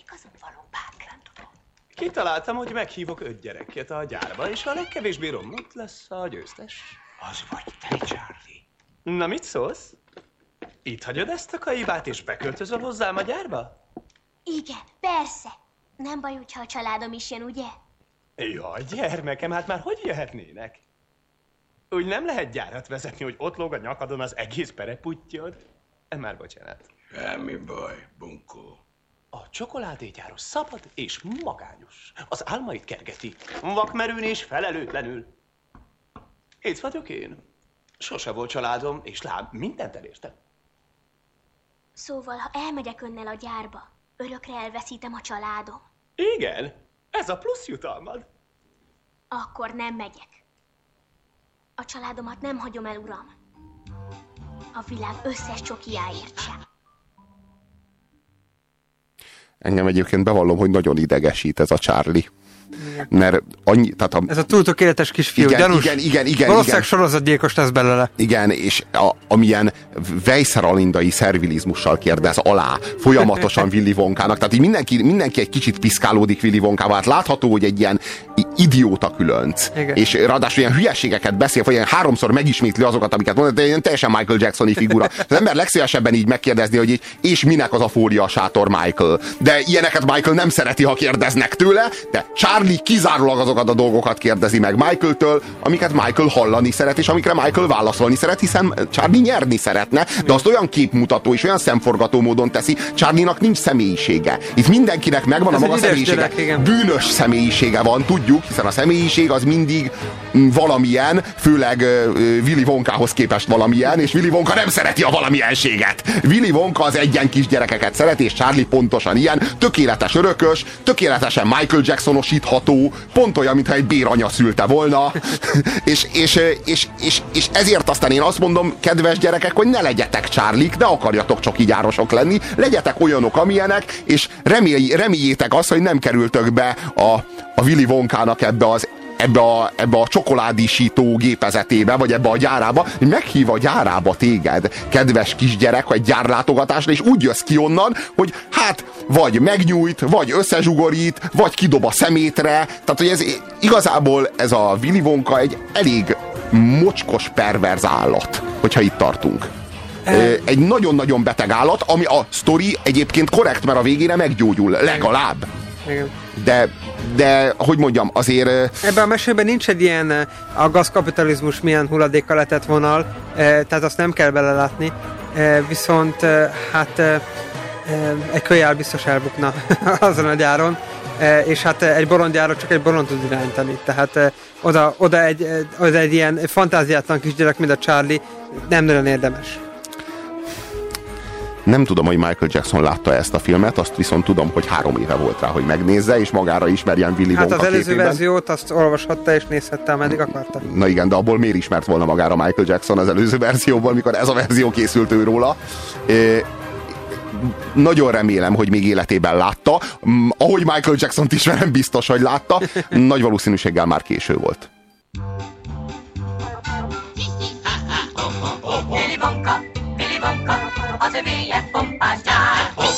Igazon való bátran tudom. Kitaláltam, hogy meghívok öt gyereket a gyárba, és a legkevésbé romlott lesz a győztes. Az vagy te, Charlie. Na, mit szólsz? Itt hagyod ezt a kaibát, és beköltözöl hozzám a gyárba? Igen, persze. Nem baj, hogyha a családom is jön, ugye? Jaj, gyermekem, hát már hogy jöhetnének? Úgy nem lehet gyárat vezetni, hogy ott lóg a nyakadon az egész pereputyjod? Már bocsánat. Semmi baj, bunkó. A csokoládégyáros szabad és magányos. Az álmait kergeti. Vakmerőn és felelőtlenül. Itt vagyok én. Sose volt családom, és lám, mindent elértem. Szóval, ha elmegyek önnel a gyárba, örökre elveszítem a családom. Igen, ez a plusz jutalmad. Akkor nem megyek. A családomat nem hagyom el, uram. A világ összes csokiáért sem. Engem egyébként bevallom, hogy nagyon idegesít ez a Charlie. mert annyi, tehát a, Ez a túl tökéletes kisfiú, igen, gyanús. igen, igen, igen, Valószínűleg igen. sorozatgyilkos lesz belőle. Igen, és a, amilyen vejszeralindai szervilizmussal kérdez alá folyamatosan Willy Wonkának, tehát így mindenki, mindenki egy kicsit piszkálódik Willy Wonkával, hát látható, hogy egy ilyen idióta különc, Igen. és ráadásul ilyen hülyeségeket beszél, vagy ilyen háromszor megismétli azokat, amiket mond, de ilyen teljesen Michael Jacksoni figura. Az ember legszívesebben így megkérdezni, hogy így, és minek az a fólia a sátor Michael. De ilyeneket Michael nem szereti, ha kérdeznek tőle, de Charlie kizárólag azokat a dolgokat kérdezi meg Michael-től, amiket Michael hallani szeret, és amikre Michael válaszolni szeret, hiszen Charlie nyerni szeretne, de azt olyan képmutató és olyan szemforgató módon teszi, Charlie-nak nincs személyisége. Itt mindenkinek megvan Ez a maga személyisége. gyerek, igen. Bűnös személyisége van, tudjuk, hiszen a személyiség az mindig mm, valamilyen, főleg Willy Wonkához képest valamilyen, és Willy Wonka nem szereti a valamilyenséget. Willy Wonka az egyen kisgyerekeket szeret, és Charlie pontosan ilyen, tökéletes örökös, tökéletesen Michael Jacksonosítható, pont olyan, mintha egy béranya szülte volna, és, és, és, és, és ezért aztán én azt mondom, kedves gyerekek, hogy ne legyetek Charlie-k, ne akarjatok csak így árosok lenni, legyetek olyanok, amilyenek, és remélj, reméljétek azt, hogy nem kerültök be a, a Willy Wonkának ebbe az ebbe a, ebbe a csokoládisító gépezetébe, vagy ebbe a gyárába, hogy meghív a gyárába téged, kedves kisgyerek, egy gyárlátogatásra, és úgy jössz ki onnan, hogy hát vagy megnyújt, vagy összezsugorít, vagy kidob a szemétre. Tehát, hogy ez igazából ez a Willy Wonka egy elég mocskos perverz állat, hogyha itt tartunk. Egy nagyon-nagyon beteg állat, ami a sztori egyébként korrekt, mert a végére meggyógyul, legalább. Igen. De, de hogy mondjam, azért Ebben a mesében nincs egy ilyen a gazkapitalizmus milyen hulladékkal letett vonal, eh, tehát azt nem kell belelátni, viszont hát egy kölyál biztos elbukna azon a gyáron, és hát egy bolondjára csak egy bolond tud irányítani, tehát eh, oda, oda, egy, oda egy ilyen fantáziátlan kisgyerek, mint a Charlie, nem nagyon érdemes. Nem tudom, hogy Michael Jackson látta ezt a filmet, azt viszont tudom, hogy három éve volt rá, hogy megnézze, és magára ismerjen Willy Hát Wonka az előző képében. verziót azt olvashatta és nézhette, ameddig akarta. Na igen, de abból miért ismert volna magára Michael Jackson az előző verzióból, mikor ez a verzió készült ő róla. Nagyon remélem, hogy még életében látta. Mm, Ahogy Michael Jackson-t ismerem, biztos, hogy látta. Nagy valószínűséggel már késő volt.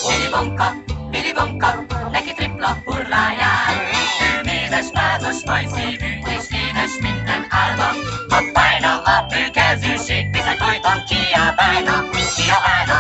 Willy Wonka, Willy Wonka, neki tripla hullájár. Ő mézes, mázos, majszívű, és édes minden álma. Ha fájna a bőkezűség, bizony folyton kiabálna. Kiabálna,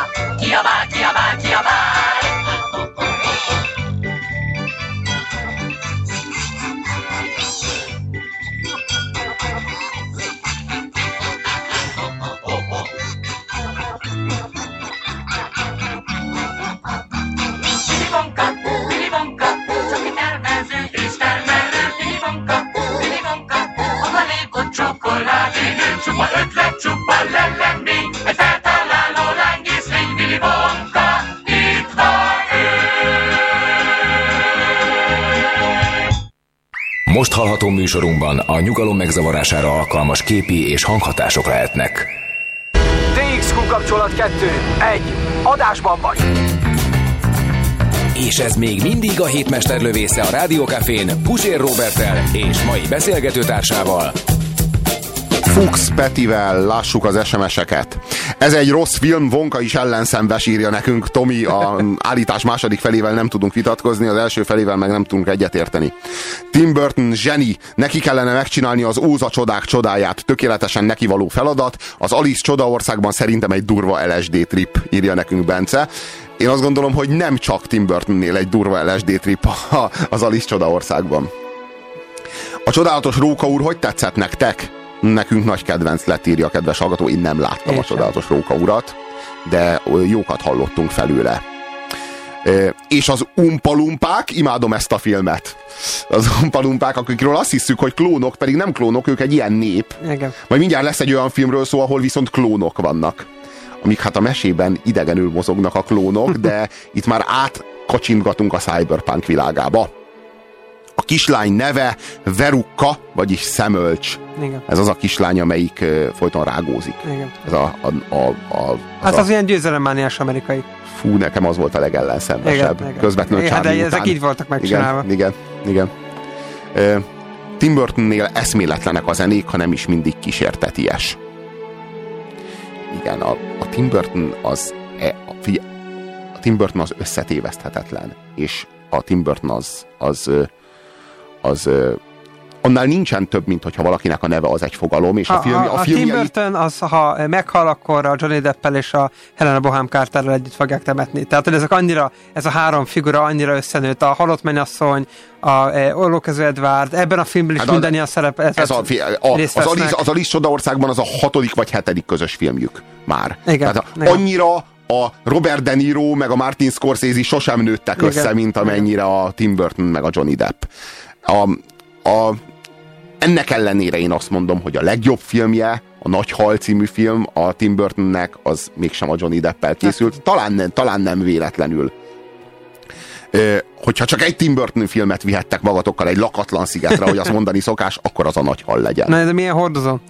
Csupa ötlet, csupa lellemény, egy feltaláló lángészlény. Willy Wonka, itt van ő. Most hallható műsorunkban a nyugalom megzavarására alkalmas képi és hanghatások lehetnek. DXQ kapcsolat 2. 1. Adásban vagy. És ez még mindig a hétmester lövésze a Rádiókafén Pusér Robertel és mai beszélgetőtársával. Fuchs Petivel lássuk az SMS-eket. Ez egy rossz film, Vonka is ellenszenves írja nekünk. Tomi, a állítás második felével nem tudunk vitatkozni, az első felével meg nem tudunk egyetérteni. Tim Burton zseni, neki kellene megcsinálni az Óza csodák csodáját, tökéletesen nekivaló feladat. Az Alice csodaországban szerintem egy durva LSD trip, írja nekünk Bence. Én azt gondolom, hogy nem csak Tim Burtonnél egy durva LSD trip az Alice csodaországban. A csodálatos Róka úr, hogy tetszett nektek? Nekünk nagy kedvenc lett, írja a kedves hallgató. Én nem láttam Én a csodálatos Róka urat, de jókat hallottunk felőle. És az umpalumpák, imádom ezt a filmet. Az umpalumpák, akikről azt hiszük, hogy klónok, pedig nem klónok, ők egy ilyen nép. Igen. Majd mindjárt lesz egy olyan filmről szó, ahol viszont klónok vannak. Amik hát a mesében idegenül mozognak a klónok, de itt már átkacsintgatunk a cyberpunk világába. A kislány neve Verukka, vagyis Szemölcs. Igen. Ez az a kislány, amelyik ö, folyton rágózik. Igen. Ez a, a, a, a, az Hát a az ilyen győzelemmániás amerikai. fú, nekem az volt a legellenszenvesebb. Igen. Közvetlenül Igen, de ezek így voltak megcsinálva. Igen, igen, igen. Tim Burtonnél eszméletlenek a zenék, ha nem is mindig kísérteties. Igen, a, a Tim Burton az, e, a, figyel, a Tim Burton az összetéveszthetetlen, és a Tim Burton az, az, az, az annál nincsen több, mint hogyha valakinek a neve az egy fogalom, és a, a, film, a, a, a Tim Burton, az, ha meghal, akkor a Johnny Deppel és a Helena Boham Carterrel együtt fogják temetni. Tehát, hogy ezek annyira, ez a három figura annyira összenőtt, a halott mennyasszony, a e, Orlókező Edward, ebben a filmben is hát minden ilyen szerep. Ez, ez a, a, az, Alice, az Alice Csodaországban az a hatodik vagy hetedik közös filmjük már. Igen, Tehát igen. annyira a Robert De Niro meg a Martin Scorsese sosem nőttek igen, össze, mint amennyire a Tim Burton meg a Johnny Depp. A, a, ennek ellenére én azt mondom, hogy a legjobb filmje, a Nagy Hal című film a Tim Burtonnek, az mégsem a Johnny Deppel készült. Talán nem, talán nem véletlenül. Ö, hogyha csak egy Tim Burton filmet vihettek magatokkal egy lakatlan szigetre, hogy azt mondani szokás, akkor az a Nagy Hal legyen. Na, de milyen hordozó?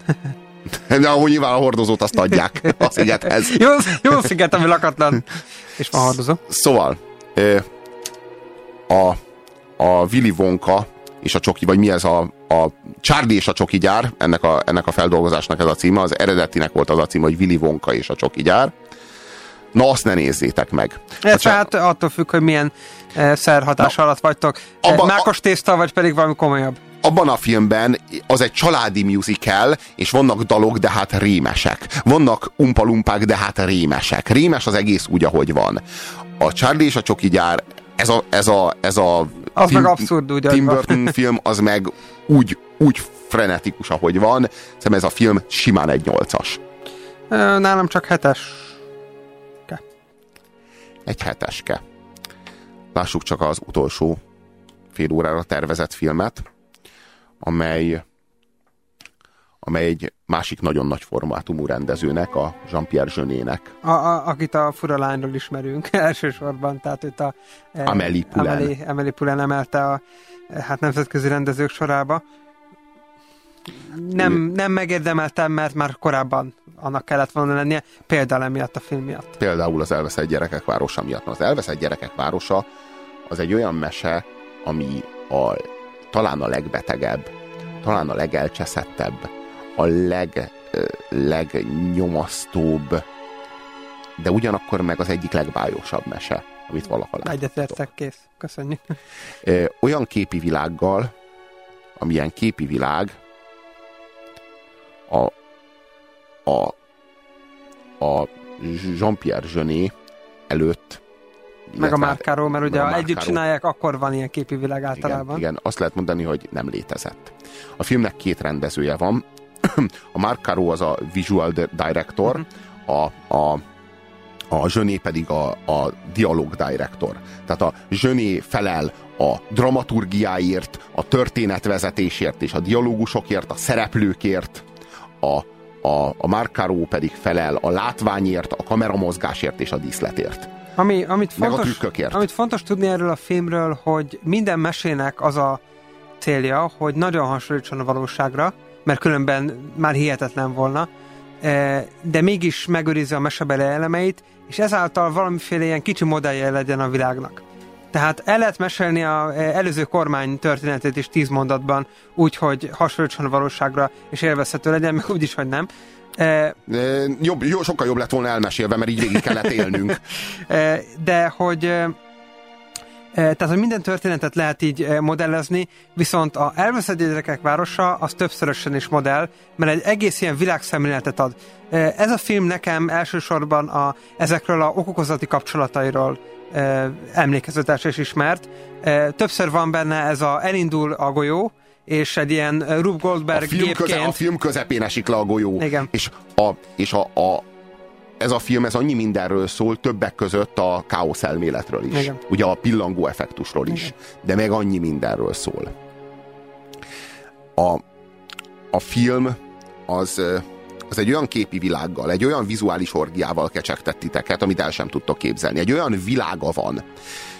De ahogy nyilván a hordozót azt adják a szigethez. jó, jó sziget, ami lakatlan. És van hordozó. Szóval, a, a Willy Wonka és a csoki, vagy mi ez a, a Charlie és a csoki gyár, ennek a, ennek a feldolgozásnak ez a címe, az eredetinek volt az a címe, hogy Willy Wonka és a csoki gyár. Na, azt ne nézzétek meg. Ez hát attól függ, hogy milyen e, szerhatás Na, alatt vagytok. Abba, Mákos tészta, vagy pedig valami komolyabb? abban a filmben az egy családi musical, és vannak dalok, de hát rémesek. Vannak umpalumpák, de hát rémesek. Rémes az egész úgy, ahogy van. A Charlie és a Csoki gyár, ez a, ez a, ez a az Tim, meg abszurd úgy Tim Burton film, az meg úgy, úgy frenetikus, ahogy van. Szerintem ez a film simán egy nyolcas. Nálam csak hetes. Egy heteske. Lássuk csak az utolsó fél órára tervezett filmet amely, amely egy másik nagyon nagy formátumú rendezőnek, a Jean-Pierre Jeunének. A, a, akit a fura lányról ismerünk elsősorban, tehát őt a e, Amélie Poulain. Amélie, Amélie Poulain emelte a e, hát nemzetközi rendezők sorába. Nem, nem megérdemeltem, mert már korábban annak kellett volna lennie, például emiatt a film miatt. Például az Elveszett gyerekek városa miatt. Az Elveszett gyerekek városa az egy olyan mese, ami a talán a legbetegebb, talán a legelcseszettebb, a leg, legnyomasztóbb, de ugyanakkor meg az egyik legbájosabb mese, amit valaha láttam. Egyetértek, kész. Köszönjük. Olyan képi világgal, amilyen képi világ a, a, a Jean-Pierre Jeunet előtt meg a márkáról, mert ugye ha együtt csinálják, akkor van ilyen képi világ általában. Igen, igen, azt lehet mondani, hogy nem létezett. A filmnek két rendezője van. a Mark az a visual director, uh-huh. a, a a Zsöné pedig a, a dialog director. Tehát a Zsöné felel a dramaturgiáért, a történetvezetésért és a dialógusokért, a szereplőkért, a, a, a Mark pedig felel a látványért, a kameramozgásért és a díszletért. Ami, amit, fontos, amit fontos tudni erről a filmről, hogy minden mesének az a célja, hogy nagyon hasonlítson a valóságra, mert különben már hihetetlen volna, e, de mégis megőrizze a mesebeli elemeit, és ezáltal valamiféle ilyen kicsi modellje legyen a világnak. Tehát el lehet mesélni az e, előző kormány történetét is tíz mondatban, úgy, hogy hasonlítson a valóságra, és élvezhető legyen, meg úgy is, hogy nem. E, jobb, jó, sokkal jobb lett volna elmesélve, mert így végig kellett élnünk. De hogy tehát, hogy minden történetet lehet így modellezni, viszont a elveszett gyerekek városa az többszörösen is modell, mert egy egész ilyen világszemléletet ad. Ez a film nekem elsősorban a, ezekről a okokozati kapcsolatairól emlékezetes és ismert. Többször van benne ez a elindul a golyó, és egy ilyen Rube Goldberg a film gépként... Köze, a film közepén esik le a golyó. Igen. És, a, és a, a, ez a film ez annyi mindenről szól, többek között a káosz elméletről is. Igen. Ugye a pillangó effektusról is. Igen. De meg annyi mindenről szól. A, a film az, az egy olyan képi világgal, egy olyan vizuális orgiával kecsegtett titeket, amit el sem tudtok képzelni. Egy olyan világa van,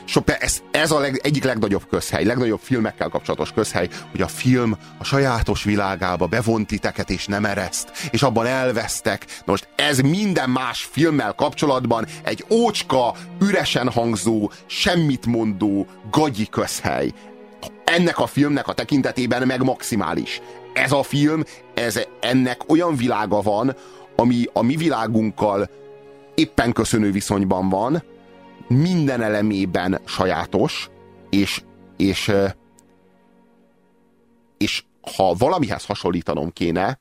So, ez, ez a leg, egyik legnagyobb közhely, legnagyobb filmekkel kapcsolatos közhely, hogy a film a sajátos világába bevont titeket és nem ereszt, és abban elvesztek. Na most ez minden más filmmel kapcsolatban egy ócska, üresen hangzó, semmit mondó, gagyi közhely. ennek a filmnek a tekintetében meg maximális. Ez a film, ez, ennek olyan világa van, ami a mi világunkkal éppen köszönő viszonyban van, minden elemében sajátos, és, és, és ha valamihez hasonlítanom kéne,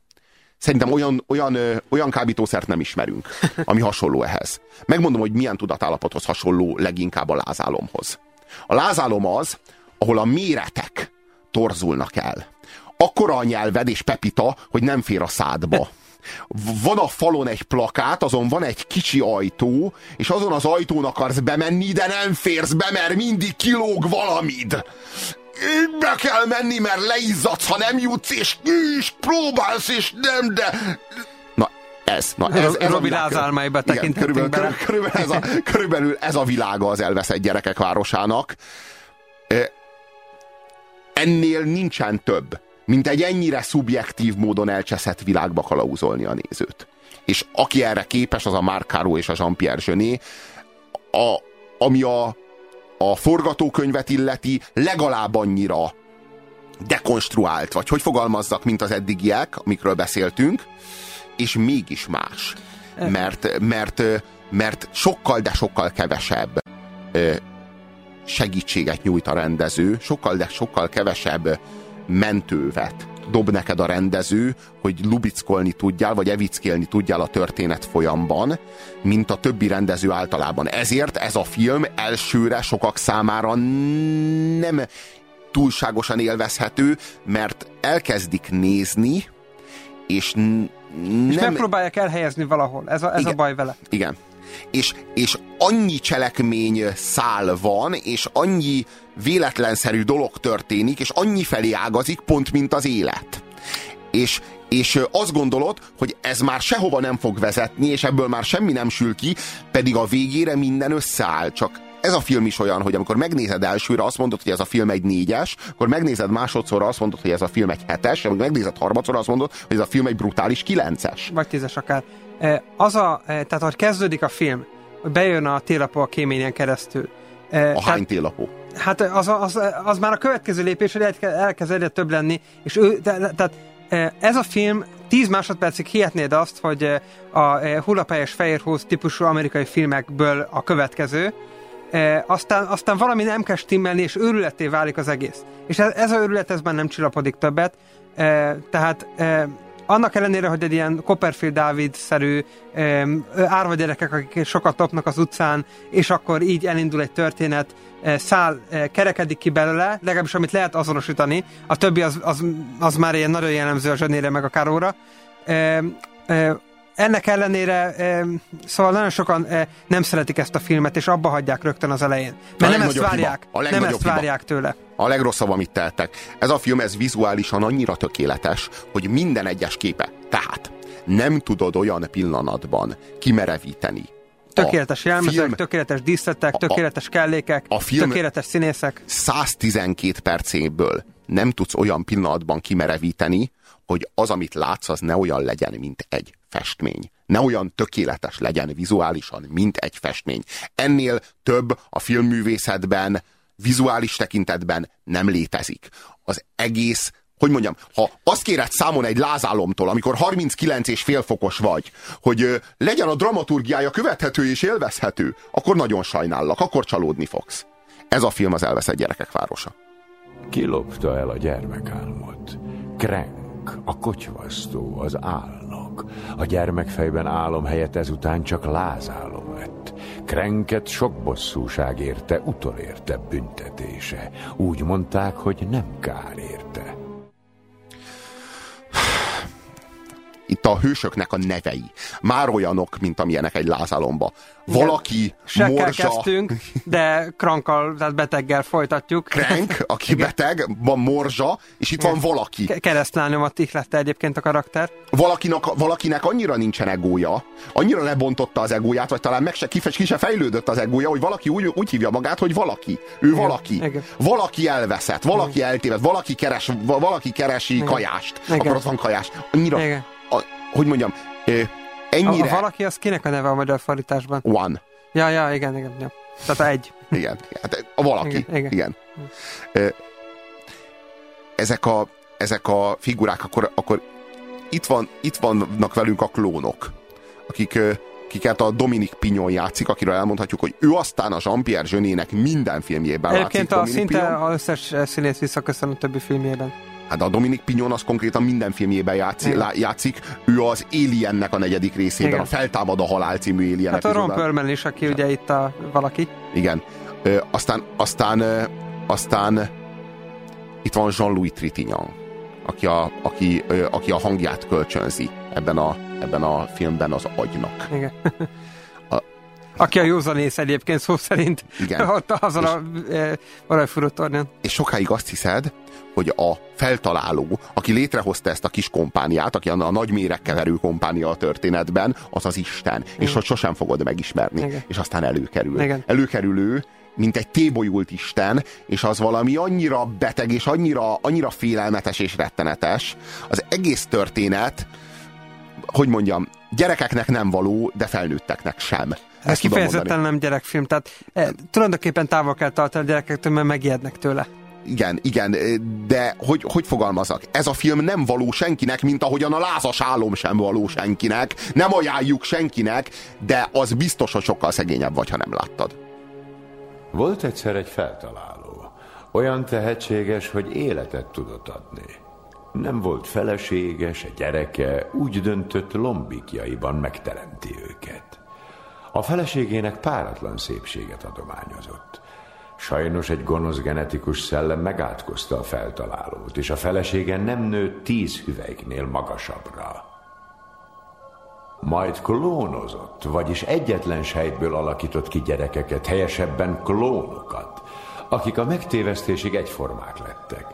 szerintem olyan, olyan, olyan kábítószert nem ismerünk, ami hasonló ehhez. Megmondom, hogy milyen tudatállapothoz hasonló leginkább a lázálomhoz. A lázálom az, ahol a méretek torzulnak el. Akkora a nyelved és pepita, hogy nem fér a szádba. Van a falon egy plakát, azon van egy kicsi ajtó, és azon az ajtón akarsz bemenni, de nem férsz be, mert mindig kilóg valamid. Be kell menni, mert leizzadsz, ha nem jutsz, és, és próbálsz, és nem, de... Na, ez, na ez, ez Robi Lázálmáiba körülbelül, körülbelül, körülbelül, ez a, körülbelül ez a világa az elveszett gyerekek városának. Ennél nincsen több mint egy ennyire szubjektív módon elcseszett világba kalauzolni a nézőt. És aki erre képes, az a Mark Caro és a Jean-Pierre Jeunet, a, ami a, a forgatókönyvet illeti, legalább annyira dekonstruált, vagy hogy fogalmazzak, mint az eddigiek, amikről beszéltünk, és mégis más. Mert, mert, mert sokkal, de sokkal kevesebb segítséget nyújt a rendező, sokkal, de sokkal kevesebb mentővet dob neked a rendező, hogy lubickolni tudjál, vagy evickélni tudjál a történet folyamban, mint a többi rendező általában. Ezért ez a film elsőre sokak számára nem túlságosan élvezhető, mert elkezdik nézni, és nem... És megpróbálják elhelyezni valahol. Ez a, ez igen, a baj vele. Igen. És, és annyi cselekmény szál van, és annyi véletlenszerű dolog történik, és annyi felé ágazik, pont mint az élet. És, és azt gondolod, hogy ez már sehova nem fog vezetni, és ebből már semmi nem sül ki, pedig a végére minden összeáll, csak ez a film is olyan, hogy amikor megnézed elsőre, azt mondod, hogy ez a film egy négyes, akkor megnézed másodszorra, azt mondod, hogy ez a film egy hetes, amikor megnézed harmadszorra, azt mondod, hogy ez a film egy brutális kilences. Vagy tízes akár. Az a, tehát, hogy kezdődik a film, bejön a télapó a kéményen keresztül. A hány télapó? Hát az, az, az már a következő lépés, hogy elkezd egyre több lenni, és ő, tehát ez a film 10 másodpercig hihetnéd azt, hogy a hullapályás fehérhúz típusú amerikai filmekből a következő, aztán, aztán valami nem kell stimmelni, és őrületé válik az egész. És ez, ez a őrület ezben nem csillapodik többet, tehát annak ellenére, hogy egy ilyen Copperfield Dávid-szerű árva gyerekek, akik sokat topnak az utcán, és akkor így elindul egy történet, szál kerekedik ki belőle, legalábbis amit lehet azonosítani, a többi az, az, az már ilyen nagyon jellemző a zsönére meg a káróra. Ennek ellenére, szóval nagyon sokan nem szeretik ezt a filmet, és abba hagyják rögtön az elején. Mert nem ezt várják, hiba. nem ezt várják hiba. tőle. A legrosszabb, amit tehettek. Ez a film, ez vizuálisan annyira tökéletes, hogy minden egyes képe. Tehát nem tudod olyan pillanatban kimerevíteni Tökéletes jelmezek, film, tökéletes díszletek, tökéletes kellékek, a film tökéletes színészek. 112 percéből nem tudsz olyan pillanatban kimerevíteni, hogy az, amit látsz, az ne olyan legyen, mint egy festmény. Ne olyan tökéletes legyen vizuálisan, mint egy festmény. Ennél több a filmművészetben, vizuális tekintetben nem létezik. Az egész hogy mondjam, ha azt kéred számon egy lázálomtól, amikor 39 és fél fokos vagy, hogy ö, legyen a dramaturgiája követhető és élvezhető, akkor nagyon sajnállak, akkor csalódni fogsz. Ez a film az elveszett gyerekek városa. Kilopta el a gyermekálmot. Krenk, a kocsvasztó, az álnok. A gyermekfejben álom helyett ezután csak lázálom lett. Krenket sok bosszúság érte, utolérte büntetése. Úgy mondták, hogy nem kár érte. Itt a hősöknek a nevei. Már olyanok, mint amilyenek egy lázálomba. Valaki Sekkel morzsa... kezdtünk, de krankkal, tehát beteggel folytatjuk. Krank, aki Igen. beteg, van morzsa, és itt van valaki. Keresztlányomat ihlette egyébként a karakter. Valakinek, valakinek annyira nincsen egója, annyira lebontotta az egóját, vagy talán meg se, ki, ki se fejlődött az egója, hogy valaki úgy, úgy hívja magát, hogy valaki. Ő Igen. valaki. Igen. Valaki elveszett, valaki Igen. eltéved, valaki, keres, valaki keresi Igen. kajást. Igen. Akkor ott van kajás. Annyira, Igen a, hogy mondjam, ennyire... A, a valaki az kinek a neve a magyar fordításban? One. Ja, ja, igen, igen. Ja. Tehát egy. Igen, hát a valaki. Igen. igen. igen. ezek a, ezek a figurák, akkor, akkor itt, van, itt vannak velünk a klónok, akik, akiket a Dominik Pignon játszik, akiről elmondhatjuk, hogy ő aztán a Jean-Pierre Jeunet minden filmjében Egyébként látszik. a Dominique szinte Pignon. az összes színész visszaköszön a többi filmjében. Hát a Dominik Pignon az konkrétan minden filmjében játszik, lá, játszik. Ő az Aliennek a negyedik részében, Igen. a Feltámad a halál című Alien Hát a Ron. Perlman is, aki ugye itt a valaki. Igen. Ö, aztán, aztán, ö, aztán itt van Jean-Louis Trintignant, aki a, aki, ö, aki a hangját kölcsönzi ebben a, ebben a filmben az agynak. Igen. Aki a józanész egyébként szó szerint. Igen. Ott azon a e, aranyfuró tornyán. És sokáig azt hiszed, hogy a feltaláló, aki létrehozta ezt a kis kompániát, aki a, a nagy méregkeverő kompánia a történetben, az az Isten. És Igen. hogy sosem fogod megismerni. Igen. És aztán előkerül. Igen. Előkerül ő, mint egy tébolyult Isten, és az valami annyira beteg, és annyira, annyira félelmetes és rettenetes. Az egész történet, hogy mondjam, gyerekeknek nem való, de felnőtteknek sem. Ez Ezt kifejezetten mondani. nem gyerekfilm, tehát e, tulajdonképpen távol kell tartani a gyerekektől, mert megijednek tőle. Igen, igen, de hogy, hogy fogalmazak? Ez a film nem való senkinek, mint ahogyan a lázas álom sem való senkinek. Nem ajánljuk senkinek, de az biztos, hogy sokkal szegényebb vagy, ha nem láttad. Volt egyszer egy feltaláló. Olyan tehetséges, hogy életet tudott adni. Nem volt felesége, se gyereke, úgy döntött lombikjaiban megteremti őket. A feleségének páratlan szépséget adományozott. Sajnos egy gonosz genetikus szellem megátkozta a feltalálót, és a felesége nem nőtt tíz hüvelyknél magasabbra. Majd klónozott, vagyis egyetlen sejtből alakított ki gyerekeket, helyesebben klónokat, akik a megtévesztésig egyformák lettek.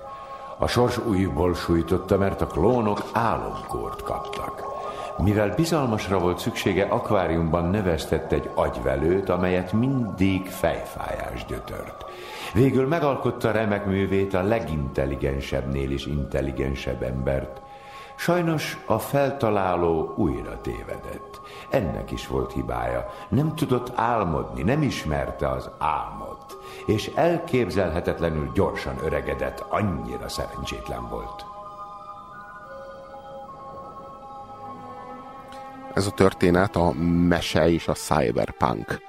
A sors újból sújtotta, mert a klónok álomkort kaptak. Mivel bizalmasra volt szüksége, akváriumban növesztett egy agyvelőt, amelyet mindig fejfájás gyötört. Végül megalkotta remek művét a legintelligensebbnél is intelligensebb embert. Sajnos a feltaláló újra tévedett. Ennek is volt hibája. Nem tudott álmodni, nem ismerte az álmot, és elképzelhetetlenül gyorsan öregedett, annyira szerencsétlen volt. Ez a történet a mese és a cyberpunk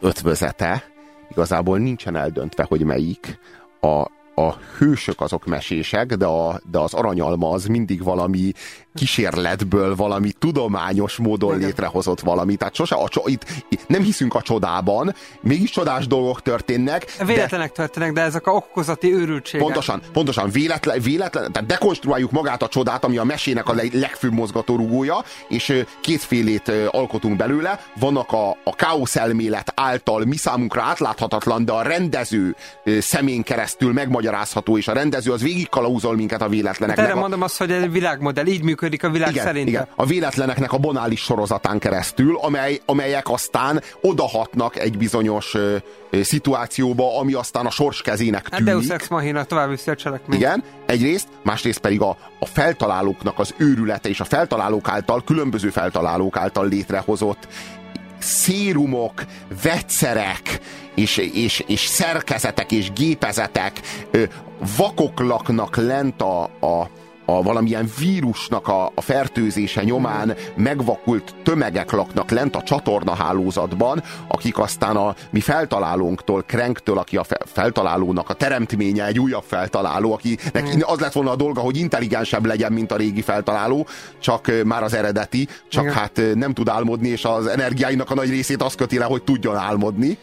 ötvözete. Igazából nincsen eldöntve, hogy melyik. A, a hősök azok mesések, de, a, de az aranyalma az mindig valami kísérletből, valami tudományos módon létrehozott valami. Tehát sose a, cso- itt, itt nem hiszünk a csodában, mégis csodás dolgok történnek. de- Véletlenek történnek, de ezek a okozati őrültségek. Pontosan, pontosan, véletlen, véletlen, tehát dekonstruáljuk magát a csodát, ami a mesének a leg, legfőbb mozgatórugója, és kétfélét alkotunk belőle. Vannak a, a káosz elmélet által mi számunkra átláthatatlan, de a rendező szemén keresztül megmagyarázható, és a rendező az végig kalauzol minket a Hát véletleneknek. erre a, mondom azt, hogy egy világmodell, így működik a világ igen, szerint. igen, a véletleneknek a banális sorozatán keresztül, amely, amelyek aztán odahatnak egy bizonyos ö, ö, szituációba, ami aztán a sors kezének Hát tűnik. Deus Ex Machina tovább viszi a cselekményt. Igen, egyrészt, másrészt pedig a, a feltalálóknak az őrülete és a feltalálók által, különböző feltalálók által létrehozott szérumok, vegyszerek és, és, és szerkezetek és gépezetek ö, vakok laknak lent a, a, a valamilyen vírusnak a, a fertőzése nyomán megvakult tömegek laknak lent a csatornahálózatban, akik aztán a mi feltalálónktól, Krenktől, aki a fe- feltalálónak a teremtménye, egy újabb feltaláló, akinek az lett volna a dolga, hogy intelligensebb legyen, mint a régi feltaláló, csak már az eredeti, csak Igen. hát nem tud álmodni, és az energiáinak a nagy részét az köti le, hogy tudjon álmodni.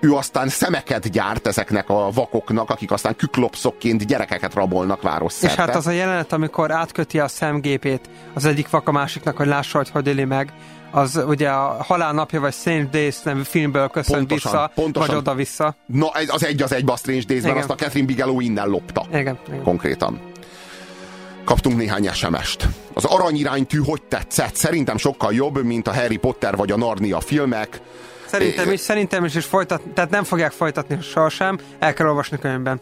Ő aztán szemeket gyárt ezeknek a vakoknak, akik aztán küklopszokként gyerekeket rabolnak város És hát az a jelenet, amikor átköti a szemgépét az egyik vak a másiknak, hogy lássa, hogy hogy éli meg, az ugye a Halál napja vagy Saint Days nevű filmből köszönt Pontosan, vissza, pontosan. vagy oda-vissza. Na, ez az egy az egybe a Strange Days-ben, Igen. azt a Catherine Bigelow innen lopta. Igen, igen. Konkrétan. Kaptunk néhány SMS-t. Az aranyiránytű hogy tetszett? Szerintem sokkal jobb, mint a Harry Potter vagy a Narnia filmek. Szerintem is, szerintem is, és folytat, tehát nem fogják folytatni sohasem, el kell olvasni könyvben.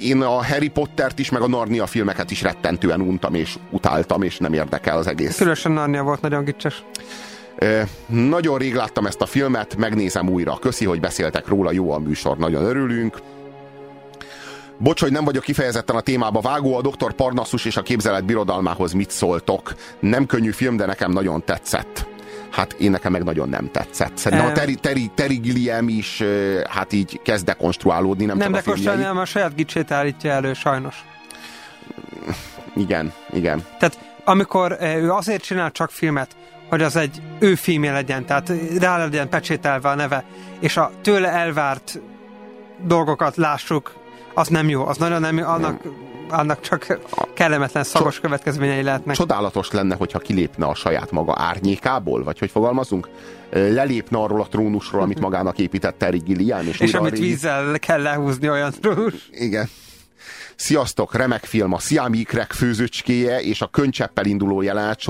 Én a Harry Pottert is, meg a Narnia filmeket is rettentően untam és utáltam, és nem érdekel az egész. Különösen Narnia volt nagyon gicses. Nagyon rég láttam ezt a filmet, megnézem újra. Köszi, hogy beszéltek róla, jó a műsor, nagyon örülünk. Bocs, hogy nem vagyok kifejezetten a témába vágó, a Dr. Parnassus és a képzelet birodalmához mit szóltok? Nem könnyű film, de nekem nagyon tetszett. Hát én nekem meg nagyon nem tetszett. Szerintem a Terry, Terry, Terry Gilliam is hát így kezd dekonstruálódni, nem, Nem csak a dekonstruálni, filmjei. hanem a saját gicsét állítja elő, sajnos. Igen, igen. Tehát amikor eh, ő azért csinál csak filmet, hogy az egy ő filmje legyen, tehát rá legyen pecsételve a neve, és a tőle elvárt dolgokat lássuk, az nem jó, az nagyon nem jó, annak, annak csak kellemetlen szagos következményei lehetnek. Csodálatos lenne, hogyha kilépne a saját maga árnyékából, vagy hogy fogalmazunk? Lelépne arról a trónusról, amit magának épített Terry Gilliam, és, és amit régi- vízzel kell lehúzni olyan trónus. Igen. Sziasztok, remek film, a Siami ikrek főzőcskéje és a könycseppel induló jelenet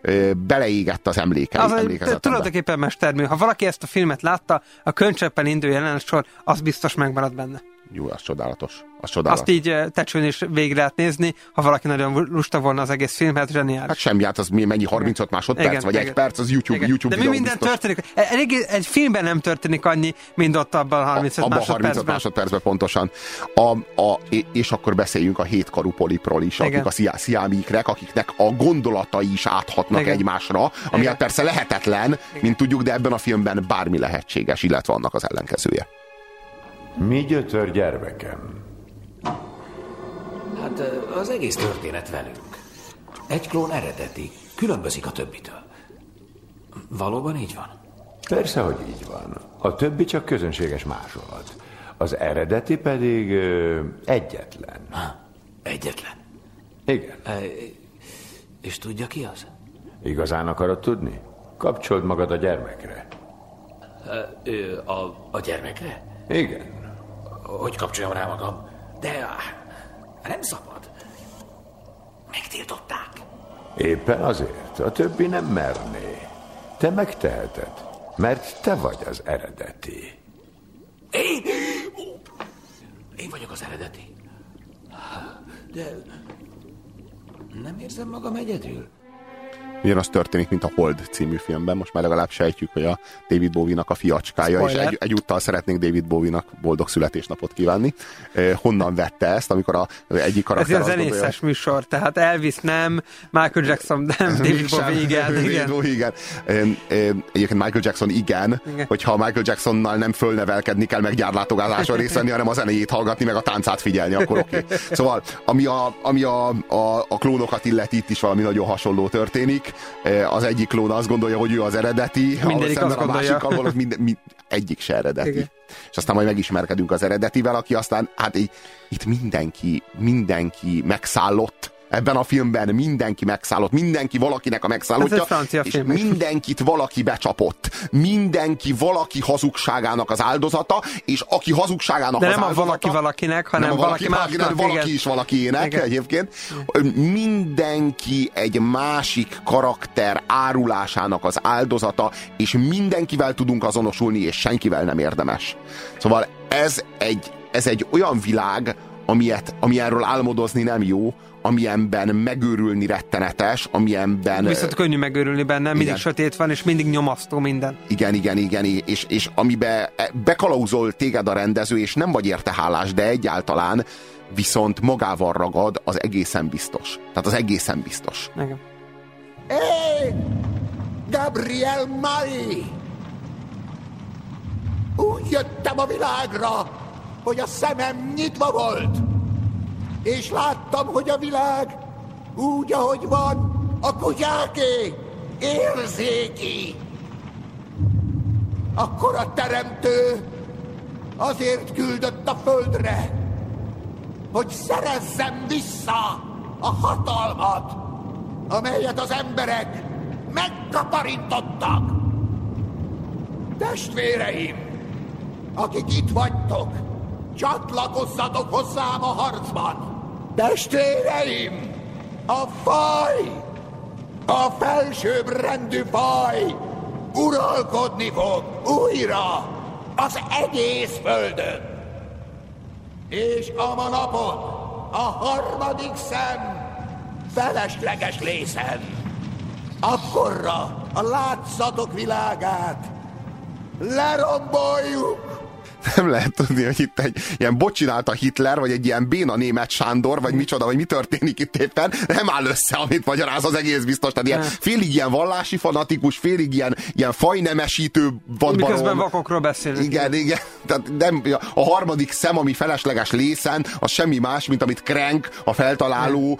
ö, beleégett az emléke, Az tulajdonképpen mestermű. Ha valaki ezt a filmet látta, a könycseppen induló jelenet sor, az biztos megmarad benne. Jó, az csodálatos. Az csodálatos. Azt így eh, tecsőn is végig lehet nézni, ha valaki nagyon lusta volna az egész filmet, zseniális. Hát semmi, hát az mi- mennyi 35 másodperc, Igen, vagy egy igen. perc, az YouTube, Igen. YouTube De mi minden biztos. történik? Elég, egy filmben nem történik annyi, mint ott abban a 35 Abban a 35 másodpercben. másodpercben pontosan. A, a, és akkor beszéljünk a hétkarú polipról is, akik Igen. a szia- sziámikrek, akiknek a gondolatai is áthatnak Igen. egymásra, ami hát persze lehetetlen, mint tudjuk, de ebben a filmben bármi lehetséges, illetve annak az ellenkezője. Mi gyötör gyermekem? Hát az egész történet velünk. Egy klón eredeti, különbözik a többitől. Valóban így van? Persze, hogy így van. A többi csak közönséges másolat. Az eredeti pedig ö, egyetlen. Egyetlen. Igen. E, és tudja ki az? Igazán akarod tudni? Kapcsold magad a gyermekre. E, ö, a, a gyermekre? Igen. Hogy kapcsoljam rá magam? De nem szabad. Megtiltották. Éppen azért. A többi nem merné. Te megteheted, mert te vagy az eredeti. Én? Én vagyok az eredeti. De nem érzem magam egyedül. Ugyanaz történik, mint a Hold című filmben, most már legalább sejtjük, hogy a David Bowie-nak a fiacskája, Spoiler. és egy, egyúttal szeretnénk David Bowie-nak boldog születésnapot kívánni. Eh, Honnan vette ezt, amikor a egyik Ez karakter azt gondolja, zenészes műsor, tehát Elvis nem, Michael Jackson nem, David Bowie igen, David igen. Bowie, igen. Egyébként Michael Jackson igen, Igen. hogyha Michael Jacksonnal nem fölnevelkedni kell, meg gyárlátogatáson részt venni, hanem a zenéjét hallgatni, meg a táncát figyelni, akkor oké. Okay. Szóval, ami, a, ami a, a, a klónokat illeti, itt is valami nagyon hasonló történik. Eh, Az egyik klón azt gondolja, hogy ő az eredeti, Mindegyik azt a gondolja. másik, ahol mind, mind, egyik se eredeti. Igen. És aztán majd megismerkedünk az eredetivel, aki aztán, hát így, itt mindenki, mindenki megszállott, ebben a filmben mindenki megszállott, mindenki valakinek a megszállottja, és film. mindenkit valaki becsapott. Mindenki valaki hazugságának az áldozata, és aki hazugságának De az nem a áldozata, valaki valakinek, hanem nem a valaki valakinek, másnak, valaki igen. is valakiének Igen. egyébként. Mindenki egy másik karakter árulásának az áldozata, és mindenkivel tudunk azonosulni, és senkivel nem érdemes. Szóval ez egy, ez egy olyan világ, amilyet, ami erről álmodozni nem jó, amilyenben megőrülni rettenetes, amilyenben... Viszont könnyű megőrülni benne, mindig Igen. sötét van, és mindig nyomasztó minden. Igen, igen, igen, és, és amibe bekalauzol téged a rendező, és nem vagy érte hálás, de egyáltalán viszont magával ragad, az egészen biztos. Tehát az egészen biztos. Igen. Hé! Gabriel Mari! Úgy jöttem a világra, hogy a szemem nyitva volt. És láttam, hogy a világ úgy, ahogy van, a kutyáké, érzéki. Akkor a teremtő azért küldött a földre, hogy szerezzem vissza a hatalmat, amelyet az emberek megkaparintottak. Testvéreim, akik itt vagytok, csatlakozzatok hozzám a harcban. Testvéreim, a faj, a felsőbb rendű faj uralkodni fog újra az egész földön. És a ma napon a harmadik szem felesleges lészen. Akkorra a látszatok világát leromboljuk, nem lehet tudni, hogy itt egy ilyen bocsinálta Hitler, vagy egy ilyen béna német Sándor, vagy micsoda, vagy mi történik itt éppen, nem áll össze, amit magyaráz az egész biztos. Tehát ilyen, félig ilyen vallási fanatikus, félig ilyen, ilyen fajnemesítő vadbarom. Miközben vakokról beszélünk. Igen, igen. Tehát nem, a harmadik szem, ami felesleges lészen, az semmi más, mint amit Crank, a feltaláló,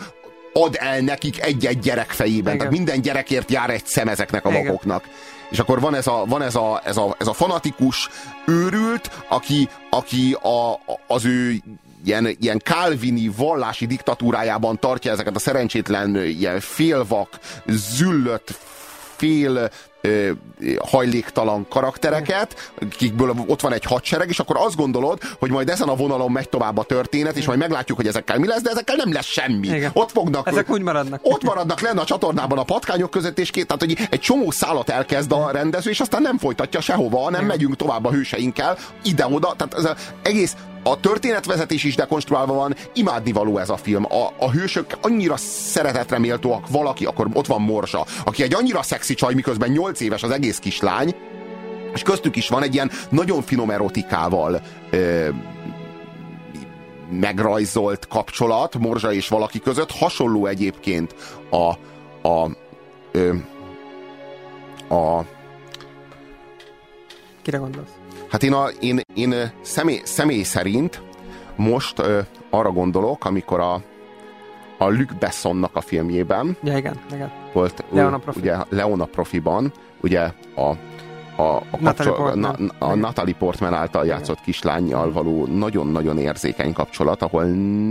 ad el nekik egy-egy gyerek fejében. Igen. Tehát minden gyerekért jár egy szem ezeknek a vakoknak. És akkor van ez a, van ez a, ez a, ez a fanatikus őrült, aki, aki a, az ő ilyen, ilyen kálvini vallási diktatúrájában tartja ezeket a szerencsétlen, ilyen félvak, züllött, fél ö, hajléktalan karaktereket, akikből ott van egy hadsereg, és akkor azt gondolod, hogy majd ezen a vonalon megy tovább a történet, és majd meglátjuk, hogy ezekkel mi lesz, de ezekkel nem lesz semmi. Igen. Ott fognak. Ezek úgy maradnak. Ott maradnak lenne a csatornában a patkányok között, és két, tehát hogy egy csomó szálat elkezd a rendező, és aztán nem folytatja sehova, nem megyünk tovább a hőseinkkel, ide-oda, tehát ez az egész a történetvezetés is dekonstruálva van, imádnivaló ez a film. A, a hősök annyira szeretetre méltóak, valaki, akkor ott van Morzsa, aki egy annyira szexi csaj, miközben 8 éves az egész kislány, és köztük is van egy ilyen nagyon finom erotikával ö, megrajzolt kapcsolat Morzsa és valaki között. Hasonló egyébként a, a, ö, a Kire gondolsz? Hát én, a, én, én személy, személy szerint most ö, arra gondolok, amikor a, a Luc Bessonnak a filmjében ja, igen, igen. volt Leona Profi. ugye Leona Profiban, ugye a a, a, Natalie kapcsol, na, Portman. a Natalie Portman által játszott kislányjal való nagyon-nagyon érzékeny kapcsolat, ahol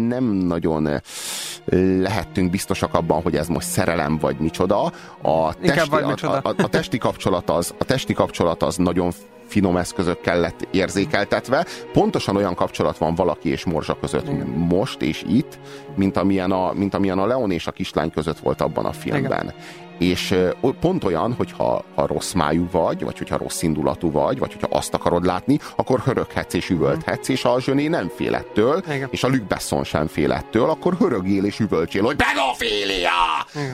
nem nagyon eh, lehettünk biztosak abban, hogy ez most szerelem vagy micsoda. A testi, vagy a, micsoda. a, a, testi kapcsolat az, a testi kapcsolat az nagyon finom eszközökkel lett érzékeltetve. Pontosan olyan kapcsolat van valaki és Morzsa között Igen. most és itt, mint amilyen, a, mint amilyen a Leon és a kislány között volt abban a filmben. Igen. És pont olyan, hogyha ha rossz májú vagy, vagy hogyha rossz indulatú vagy, vagy hogyha azt akarod látni, akkor höröghetsz és üvölthetsz, és a zsöné nem fél ettől, Igen. és a Luc Besson sem fél ettől, akkor hörögél és üvöltsél, hogy pedofília!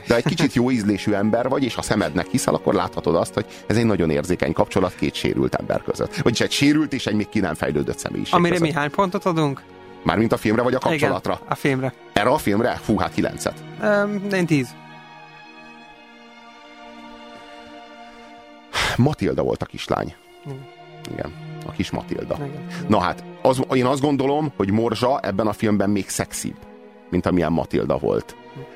De egy kicsit jó ízlésű ember vagy, és ha szemednek hiszel, akkor láthatod azt, hogy ez egy nagyon érzékeny kapcsolat két sérült ember között. Vagyis egy sérült és egy még ki nem fejlődött személyiség Amire között. mi hány pontot adunk? Mármint a filmre vagy a kapcsolatra? Igen, a filmre. Erre a filmre? Fú, hát kilencet. Um, én tíz. Matilda volt a kislány. Igen. Igen, a kis Matilda. Igen. Na hát, az, én azt gondolom, hogy Morzsa ebben a filmben még szexibb, mint amilyen Matilda volt.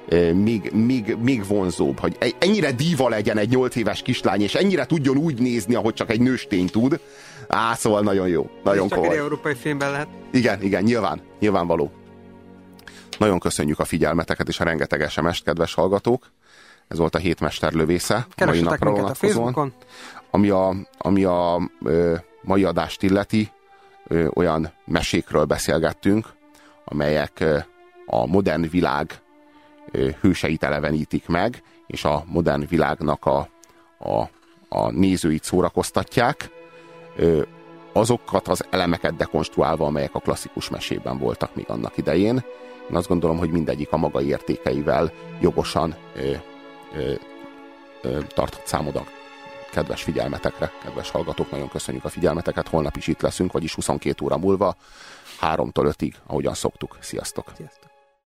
Eh, Még, még, még vonzóbb, hogy e- ennyire díva legyen egy nyolc éves kislány, és ennyire tudjon úgy nézni, ahogy csak egy nőstény tud. Á, szóval nagyon jó, nagyon Csak egy európai filmben lehet. Igen, igen, nyilván, nyilvánvaló. Nagyon köszönjük a figyelmeteket és a rengeteg SMS-t, kedves hallgatók. Ez volt a hétmester lövésze. mai Keressetek napra minket a. Facebookon. Ami a, ami a ö, mai adást illeti, ö, olyan mesékről beszélgettünk, amelyek ö, a modern világ ö, hőseit elevenítik meg, és a modern világnak a, a, a nézőit szórakoztatják, ö, azokat az elemeket dekonstruálva, amelyek a klasszikus mesében voltak még annak idején. Én azt gondolom, hogy mindegyik a maga értékeivel jogosan ö, ö, ö, tarthat számot a kedves figyelmetekre, kedves hallgatók, nagyon köszönjük a figyelmeteket, holnap is itt leszünk, vagyis 22 óra múlva, 3-tól 5-ig, ahogyan szoktuk. Sziasztok! Sziasztok!